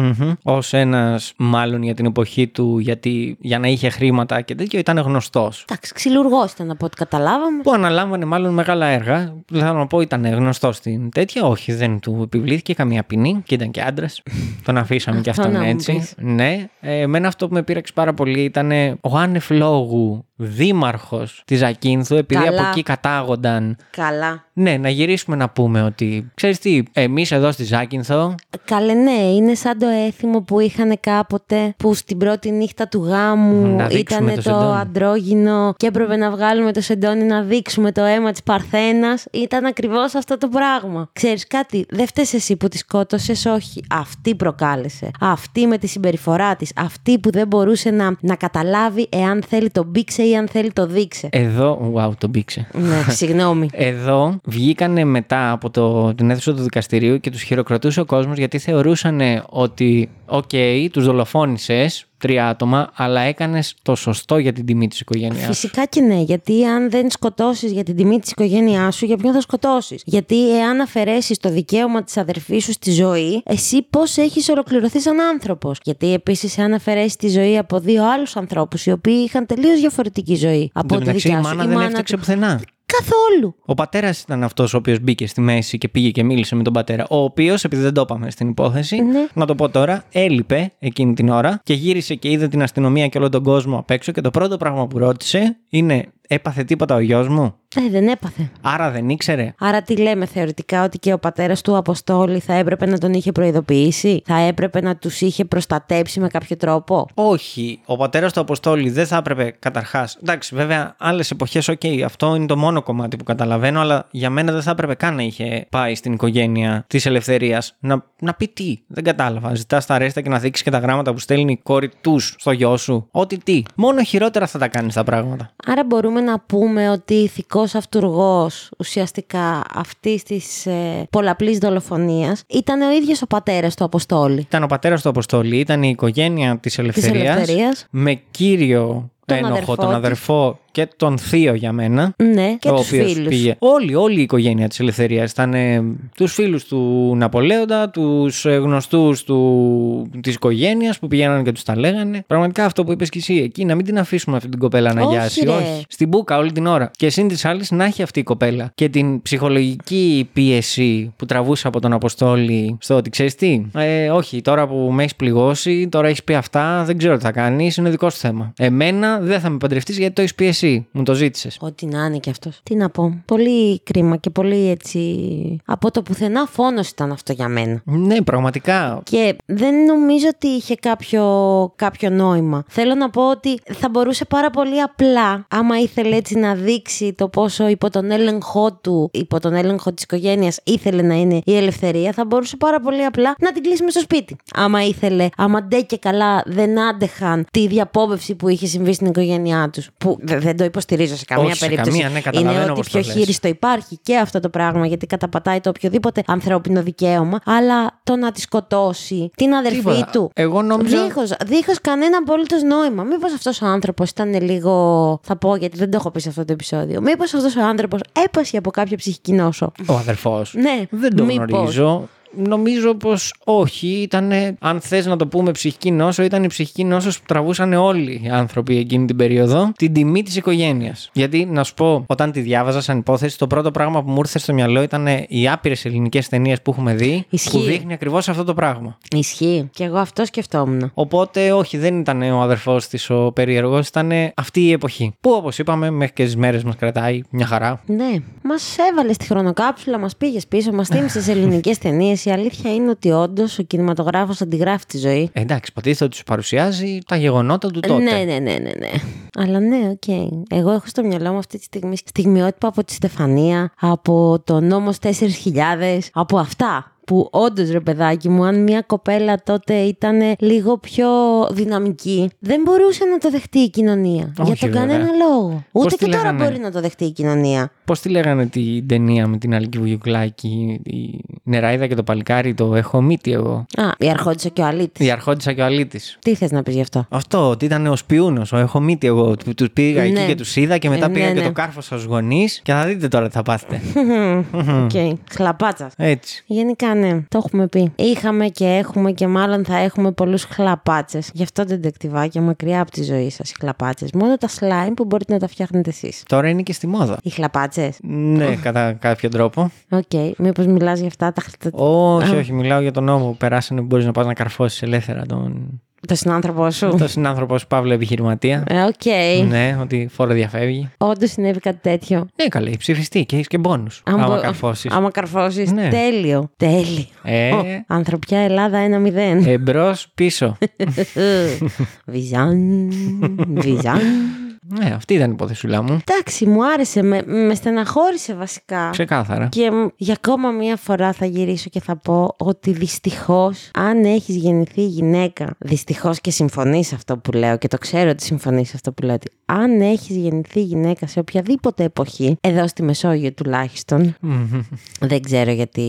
Ω ένας, μάλλον για την εποχή του, γιατί για να είχε χρήματα και τέτοιο, ήταν γνωστός. Εντάξει, ξυλουργός ήταν από ό,τι καταλάβαμε. Που αναλάμβανε μάλλον μεγάλα έργα. Θέλω να πω, ήταν γνωστός στην τέτοια. Όχι, δεν του επιβλήθηκε καμία ποινή και ήταν και άντρας. [LAUGHS] Τον αφήσαμε και Αυτό αυτόν να μου έτσι. πεις. Ναι. Ε, εμένα αυτό που με πείραξε πάρα πολύ ήταν ο άνευ λόγου δήμαρχος της Ζακίνθου, επειδή Καλά. από εκεί κατάγονταν. Καλά. Ναι, να γυρίσουμε να πούμε ότι, ξέρεις τι, εμείς εδώ στη Ζάκυνθο Καλέ, ναι, είναι σαν το έθιμο που είχαν κάποτε που στην πρώτη νύχτα του γάμου Να δείξουμε ήταν το το, σεντόνι. αντρόγινο και έπρεπε να βγάλουμε το σεντόνι να δείξουμε το αίμα της Παρθένας. Ήταν ακριβώς αυτό το πράγμα. Ξέρεις κάτι, δεν φταίς εσύ που τη σκότωσες, όχι. Αυτή προκάλεσε. Αυτή με τη συμπεριφορά της. Αυτή που δεν μπορούσε να, να καταλάβει εάν θέλει το μπήξε ή αν θέλει το δείξε. Εδώ, wow, τον πήξε. ναι, [LAUGHS] συγγνώμη. Εδώ βγήκανε μετά από το, την αίθουσα του δικαστηρίου και τους χειροκροτούσε ο κόσμος γιατί θεωρούσαν ότι, οκ, τους δολοφόνησες τρία άτομα, αλλά έκανες το σωστό για την τιμή της οικογένειάς σου. Φυσικά και ναι, γιατί αν δεν σκοτώσεις για την τιμή της οικογένειάς σου, για ποιον θα σκοτώσεις; Γιατί εάν αφαιρέσεις το δικαίωμα της αδερφής σου στη ζωή, εσύ πώς έχεις ολοκληρωθεί σαν άνθρωπος; Γιατί επίσης, εάν αφαιρέσεις τη ζωή από δύο άλλους ανθρώπους, οι οποίοι είχαν τελείως διαφορετική ζωή από Εν τω τη μεταξύ, η δικιά σου. μάνα δεν έφτιαξε του- πουθενά. Καθόλου. Ο πατέρας ήταν αυτός ο οποίος μπήκε στη μέση και πήγε και μίλησε με τον πατέρα. Ο οποίος, επειδή δεν το είπαμε στην υπόθεση, Ναι. να το πω τώρα, έλειπε εκείνη την ώρα και γύρισε και είδε την αστυνομία και όλο τον κόσμο απ' έξω. Και το πρώτο πράγμα που ρώτησε είναι: Έπαθε τίποτα ο γιος μου; Ε, δεν έπαθε. Άρα δεν ήξερε; Άρα τι λέμε θεωρητικά ότι και ο πατέρας του Αποστόλη θα έπρεπε να τον είχε προειδοποιήσει, θα έπρεπε να τους είχε προστατέψει με κάποιο τρόπο; Όχι. Ο πατέρας του Αποστόλη δεν θα έπρεπε καταρχάς. Εντάξει, βέβαια, άλλες εποχές, οκ, αυτό είναι το μόνο κομμάτι που καταλαβαίνω, αλλά για μένα δεν θα έπρεπε καν να είχε πάει στην οικογένεια της Ελευθερίας να, να πει τι; Δεν κατάλαβα. Ζητάς τα ρέστα και να δείξεις και τα γράμματα που στέλνει η κόρη τους στο γιο σου. Ό,τι τι. Μόνο χειρότερα θα τα κάνεις τα πράγματα. Άρα μπορούμε να πούμε ότι ηθικός αυτούργος ουσιαστικά αυτής της ε, πολλαπλής δολοφονίας ήταν ο ίδιος ο πατέρας του Αποστόλη. Ήταν ο πατέρας του Αποστόλη, ήταν η οικογένεια της Της ελευθερίας. ελευθερίας. Με κύριο τον ένοχο, αδερφό τον της. αδερφό και τον θείο για μένα. Ναι, και ο τους οποίος φίλους. Πήγε. Όλη, όλη η οικογένεια της ελευθερίας ήταν ε, τους φίλους του Ναπολέοντα, τους ε, γνωστούς του, της οικογένειας που πηγαίνανε και τους τα λέγανε. Πραγματικά αυτό που είπες και εσύ εκεί, να μην την αφήσουμε αυτή την κοπέλα να Όχι, γιάσει. ρε. Όχι. Στην μπουκα όλη την ώρα. Και σύν της άλλης να έχει αυτή η κοπέλα και την ψυχολογική πίεση που τραβούσε από τον Αποστόλη στο ότι ξέρεις τι, ε, όχι, τώρα που με έχεις πληγώσει, τώρα έχεις πει αυτά, δεν ξέρω τι θα κάνεις, είναι δικό σου θέμα. Εμένα δεν θα με παντρευτείς γιατί το έχεις πει εσύ, μου το ζήτησες. Ό,τι να είναι και αυτός. Τι να πω. Πολύ κρίμα και πολύ έτσι. Από το πουθενά φόνος ήταν αυτό για μένα. Ναι, πραγματικά. Και δεν νομίζω ότι είχε κάποιο, κάποιο νόημα. Θέλω να πω ότι θα μπορούσε πάρα πολύ απλά, άμα ήθελε έτσι να δείξει το πόσο υπό τον έλεγχό του, υπό τον έλεγχο της οικογένειας ήθελε να είναι η ελευθερία, θα μπορούσε πάρα πολύ απλά να την κλείσει μες στο σπίτι. Άμα ήθελε, άμα ντε και καλά δεν άντεχαν τη διαπόβευση που είχε συμβεί στην οικογένειά τους. Που δε- δεν το υποστηρίζω σε καμία Όχι, σε περίπτωση. καμία, ναι, καταλαβαίνω είναι ότι πώς το πιο λες. χείριστο υπάρχει και αυτό το πράγμα, γιατί καταπατάει το οποιοδήποτε ανθρώπινο δικαίωμα. Αλλά το να τη σκοτώσει την αδερφή Τίποτα. του. Εγώ νόμιζα- Δίχως, δίχως κανένα απολύτω νόημα. Μήπως αυτός ο άνθρωπος ήταν λίγο. Θα πω γιατί δεν το έχω πει σε αυτό το επεισόδιο. Μήπως αυτός ο άνθρωπος έπασε από κάποια ψυχική νόσο. Ο αδερφός. Ναι, Δεν το μήπως. γνωρίζω. Νομίζω πως όχι. Ήταν, αν θες να το πούμε, ψυχική νόσο, ήταν η ψυχική νόσο που τραβούσαν όλοι οι άνθρωποι εκείνη την περίοδο την τιμή της οικογένειας. Γιατί, να σου πω, όταν τη διάβαζα σαν υπόθεση, το πρώτο πράγμα που μου ήρθε στο μυαλό ήταν οι άπειρες ελληνικές ταινίες που έχουμε δει, Ισχύει. που δείχνει ακριβώς αυτό το πράγμα. Ισχύει. Και εγώ αυτό σκεφτόμουν. Οπότε, όχι, δεν ήταν ο αδερφός της ο περίεργος, ήταν αυτή η εποχή. Που, όπως είπαμε, μέχρι και τις μέρες μας κρατάει μια χαρά. Ναι, μας έβαλες στη χρονοκάψουλα, μας πήγες πίσω, μας θύμισε ελληνικές ταινίες. Η αλήθεια είναι ότι όντως ο κινηματογράφος αντιγράφει τη ζωή. Ε, Εντάξει, υποτίθεται ότι σου παρουσιάζει τα γεγονότα του τότε. Ναι, ναι, ναι, ναι, ναι. Αλλά ναι, οκ. Εγώ έχω στο μυαλό μου αυτή τη στιγμή στιγμιότυπα από τη Στεφανία, από το νόμος 4.000, από αυτά. Που όντως ρε παιδάκι μου, αν μια κοπέλα τότε ήταν λίγο πιο δυναμική, δεν μπορούσε να το δεχτεί η κοινωνία. Όχι, για τον βέβαια. κανένα λόγο. Ούτε τη και τώρα λέγανε; μπορεί να το δεχτεί η κοινωνία. Πώς τη λέγανε την ταινία με την Αλίκη Βουγιουκλάκη, η Νεράιδα και το Παλικάρι, το Έχω μύτη εγώ. Α, η Αρχόντισσα και ο Αλήτης. Η Αρχόντισσα και ο Αλήτης. Τι θες να πεις γι' αυτό; Αυτό, ότι ήταν ο σπιούνος, ο Έχω μύτη εγώ. Τους πήγα εκεί Ναι. και τους είδα και μετά Ε, πήγα ναι, και ναι. το κάρφωσα στους γονείς και θα δείτε τώρα τι θα πάθετε. [LAUGHS] Οκ. Χλαπάτσα. Έτσι. Γενικά ναι, το έχουμε πει. Είχαμε και έχουμε και μάλλον θα έχουμε πολλούς χλαπάτσες. Γι' αυτό ντετεκτιβάκια μακριά από τη ζωή σας οι χλαπάτσες. Μόνο τα slime που μπορείτε να τα φτιάχνετε εσείς. Τώρα είναι και στη μόδα. Οι χλαπάτσες; Ναι, κατά κάποιο τρόπο. Οκ, μήπως μιλάς για αυτά τα χλαπάτσα. Όχι, όχι, μιλάω για τον νόμο που περάσανε που μπορείς να πας να καρφώσεις ελεύθερα τον, Το συνάνθρωπό σου; τον συνάνθρωπο σου παύλα επιχειρηματία. Ε, Οκ. Ναι, ότι φοροδιαφεύγει. Όντως συνέβη κάτι τέτοιο. Ναι, καλέ, ψηφίστηκε και έχεις και μπόνους. Άμα μπο- καρφώσεις. Άμα καρφώσεις, Ναι. Τέλειο. Τέλειο. Ε. Ω, Ανθρωπιά Ελλάδα 1-0. Εμπρός, πίσω. [LAUGHS] Βιζάν. Βιζάν. Ναι, αυτή ήταν η υπόθεσούλα μου. Εντάξει, μου άρεσε. Με, με στεναχώρησε βασικά. Ξεκάθαρα. Και μ, για ακόμα μία φορά θα γυρίσω και θα πω ότι δυστυχώς, αν έχεις γεννηθεί γυναίκα, δυστυχώς και συμφωνείς σε αυτό που λέω και το ξέρω ότι συμφωνείς σε αυτό που λέω, ότι αν έχεις γεννηθεί γυναίκα σε οποιαδήποτε εποχή, εδώ στη Μεσόγειο τουλάχιστον, [LAUGHS] δεν ξέρω γιατί,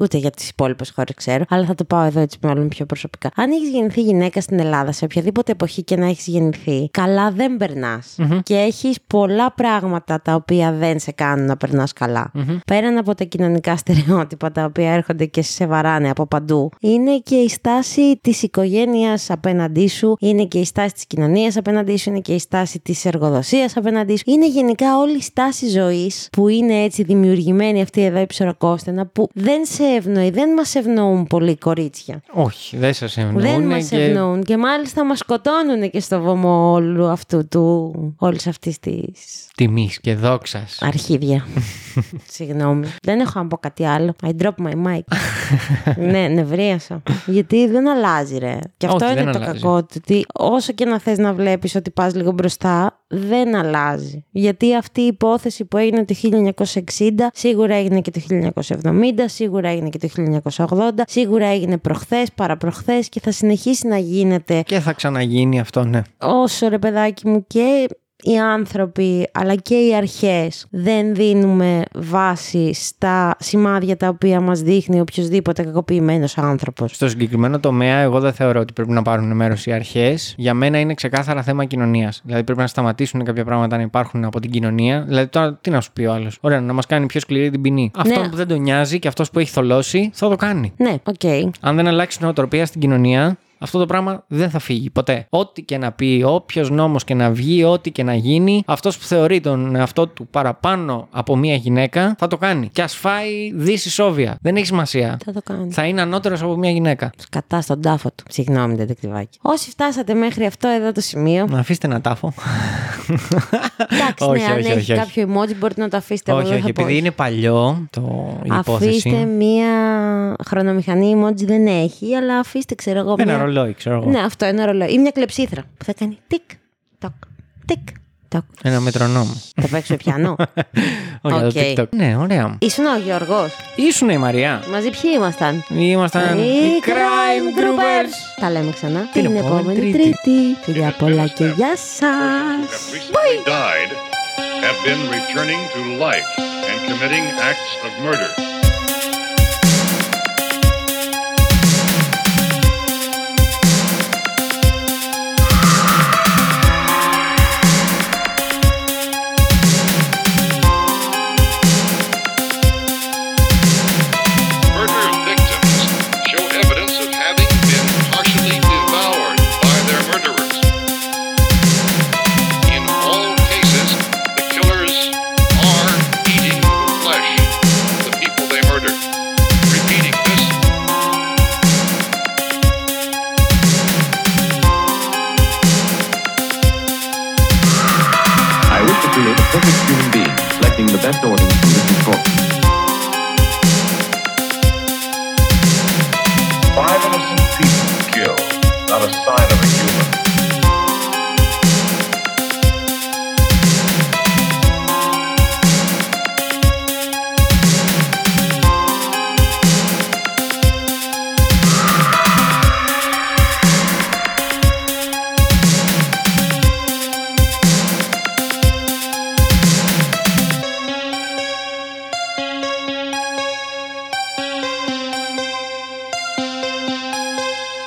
ούτε για τις υπόλοιπες χώρες ξέρω, αλλά θα το πάω εδώ έτσι μάλλον πιο προσωπικά. Αν έχεις γεννηθεί γυναίκα στην Ελλάδα σε οποιαδήποτε εποχή και να έχεις γεννηθεί, καλά δεν περνάς. Και έχεις πολλά πράγματα τα οποία δεν σε κάνουν να περνάς καλά. Πέραν από τα κοινωνικά στερεότυπα τα οποία έρχονται και σε βαράνε από παντού, είναι και η στάση της οικογένειας απέναντί σου, είναι και η στάση της κοινωνίας απέναντί σου, είναι και η στάση της εργοδοσίας απέναντί σου. Είναι γενικά όλη η στάση ζωής που είναι έτσι δημιουργημένη αυτή εδώ η ψωροκόστενα που δεν σε ευνοεί, δεν μας ευνοούν πολλοί κορίτσια. Όχι, δεν σας ευνοούν. Δεν μας και... ευνοούν και μάλιστα μας σκοτώνουν και στο βωμό όλου αυτού του, όλης αυτής της Τιμής και δόξας. αρχίδια. [LAUGHS] Συγγνώμη. Δεν έχω να πω κάτι άλλο. I drop my mic. [LAUGHS] ναι, νευρίασα. Γιατί δεν αλλάζει, ρε. Και αυτό Όχι, είναι δεν το αλλάζει. κακό του. Ότι όσο και να θες να βλέπεις ότι πας λίγο μπροστά, δεν αλλάζει. Γιατί αυτή η υπόθεση που έγινε το 1960, σίγουρα έγινε και το 1970, σίγουρα έγινε και το 1980, σίγουρα έγινε προχθές, παραπροχθές και θα συνεχίσει να γίνεται Και θα ξαναγίνει αυτό, ναι. όσο ρε παιδάκι μου και οι άνθρωποι αλλά και οι αρχές δεν δίνουμε βάση στα σημάδια τα οποία μας δείχνει οποιοδήποτε κακοποιημένος άνθρωπος. Στο συγκεκριμένο τομέα, εγώ δεν θεωρώ ότι πρέπει να πάρουν μέρος οι αρχές. Για μένα είναι ξεκάθαρα θέμα κοινωνίας. Δηλαδή πρέπει να σταματήσουν κάποια πράγματα να υπάρχουν από την κοινωνία. Δηλαδή τώρα τι να σου πει ο άλλος; Ωραία, να μας κάνει πιο σκληρή την ποινή. Αυτό που δεν τον νοιάζει και αυτός που έχει θολώσει θα το κάνει. Ναι, οκ. Αν δεν αλλάξει νοοτροπία στην κοινωνία, αυτό το πράγμα δεν θα φύγει ποτέ. Ό,τι και να πει, όποιος νόμος και να βγει, ό,τι και να γίνει, αυτός που θεωρεί τον εαυτό του παραπάνω από μία γυναίκα θα το κάνει. Και ας φάει δις ισόβια. Δεν έχει σημασία. Θα το κάνει. Θα είναι ανώτερος από μία γυναίκα. Σκατά στον τάφο του. Συγγνώμη, ντετεκτιβάκι. Όσοι φτάσατε μέχρι αυτό εδώ το σημείο. Να αφήσετε ένα τάφο. Εντάξει, όχι, ναι, αν όχι, έχει όχι, όχι. κάποιο emoji μπορείτε να το αφήσετε. εγώ όχι, δεν όχι, θα πω επειδή είναι παλιό το η υπόθεση. Αφήστε μία χρονομηχανή emoji δεν έχει, αλλά αφήστε, ξέρω εγώ. Ένα μία... ρολόι, ξέρω εγώ. Ναι, αυτό ένα ρολόι. Ή μια κλεψύδρα που θα κάνει τικ, τοκ, τικ, τοκ. Ένα μετρονόμο. Θα παίξω πιάνο. [LAUGHS] Όχι, Οκ. το TikTok. Ναι, ωραία. Ήσουν ο Γιώργος. Ήσουν η Μαρία. Μαζί ποιοι ήμασταν; Ήμασταν Οι οι Crime Groupers. Τα λέμε ξανά Την την επόμενη επόμενη Τρίτη. Τρίτη. Φιλιά πολλά και γεια have σας. recently died have been returning to life and committing acts of murder. Murder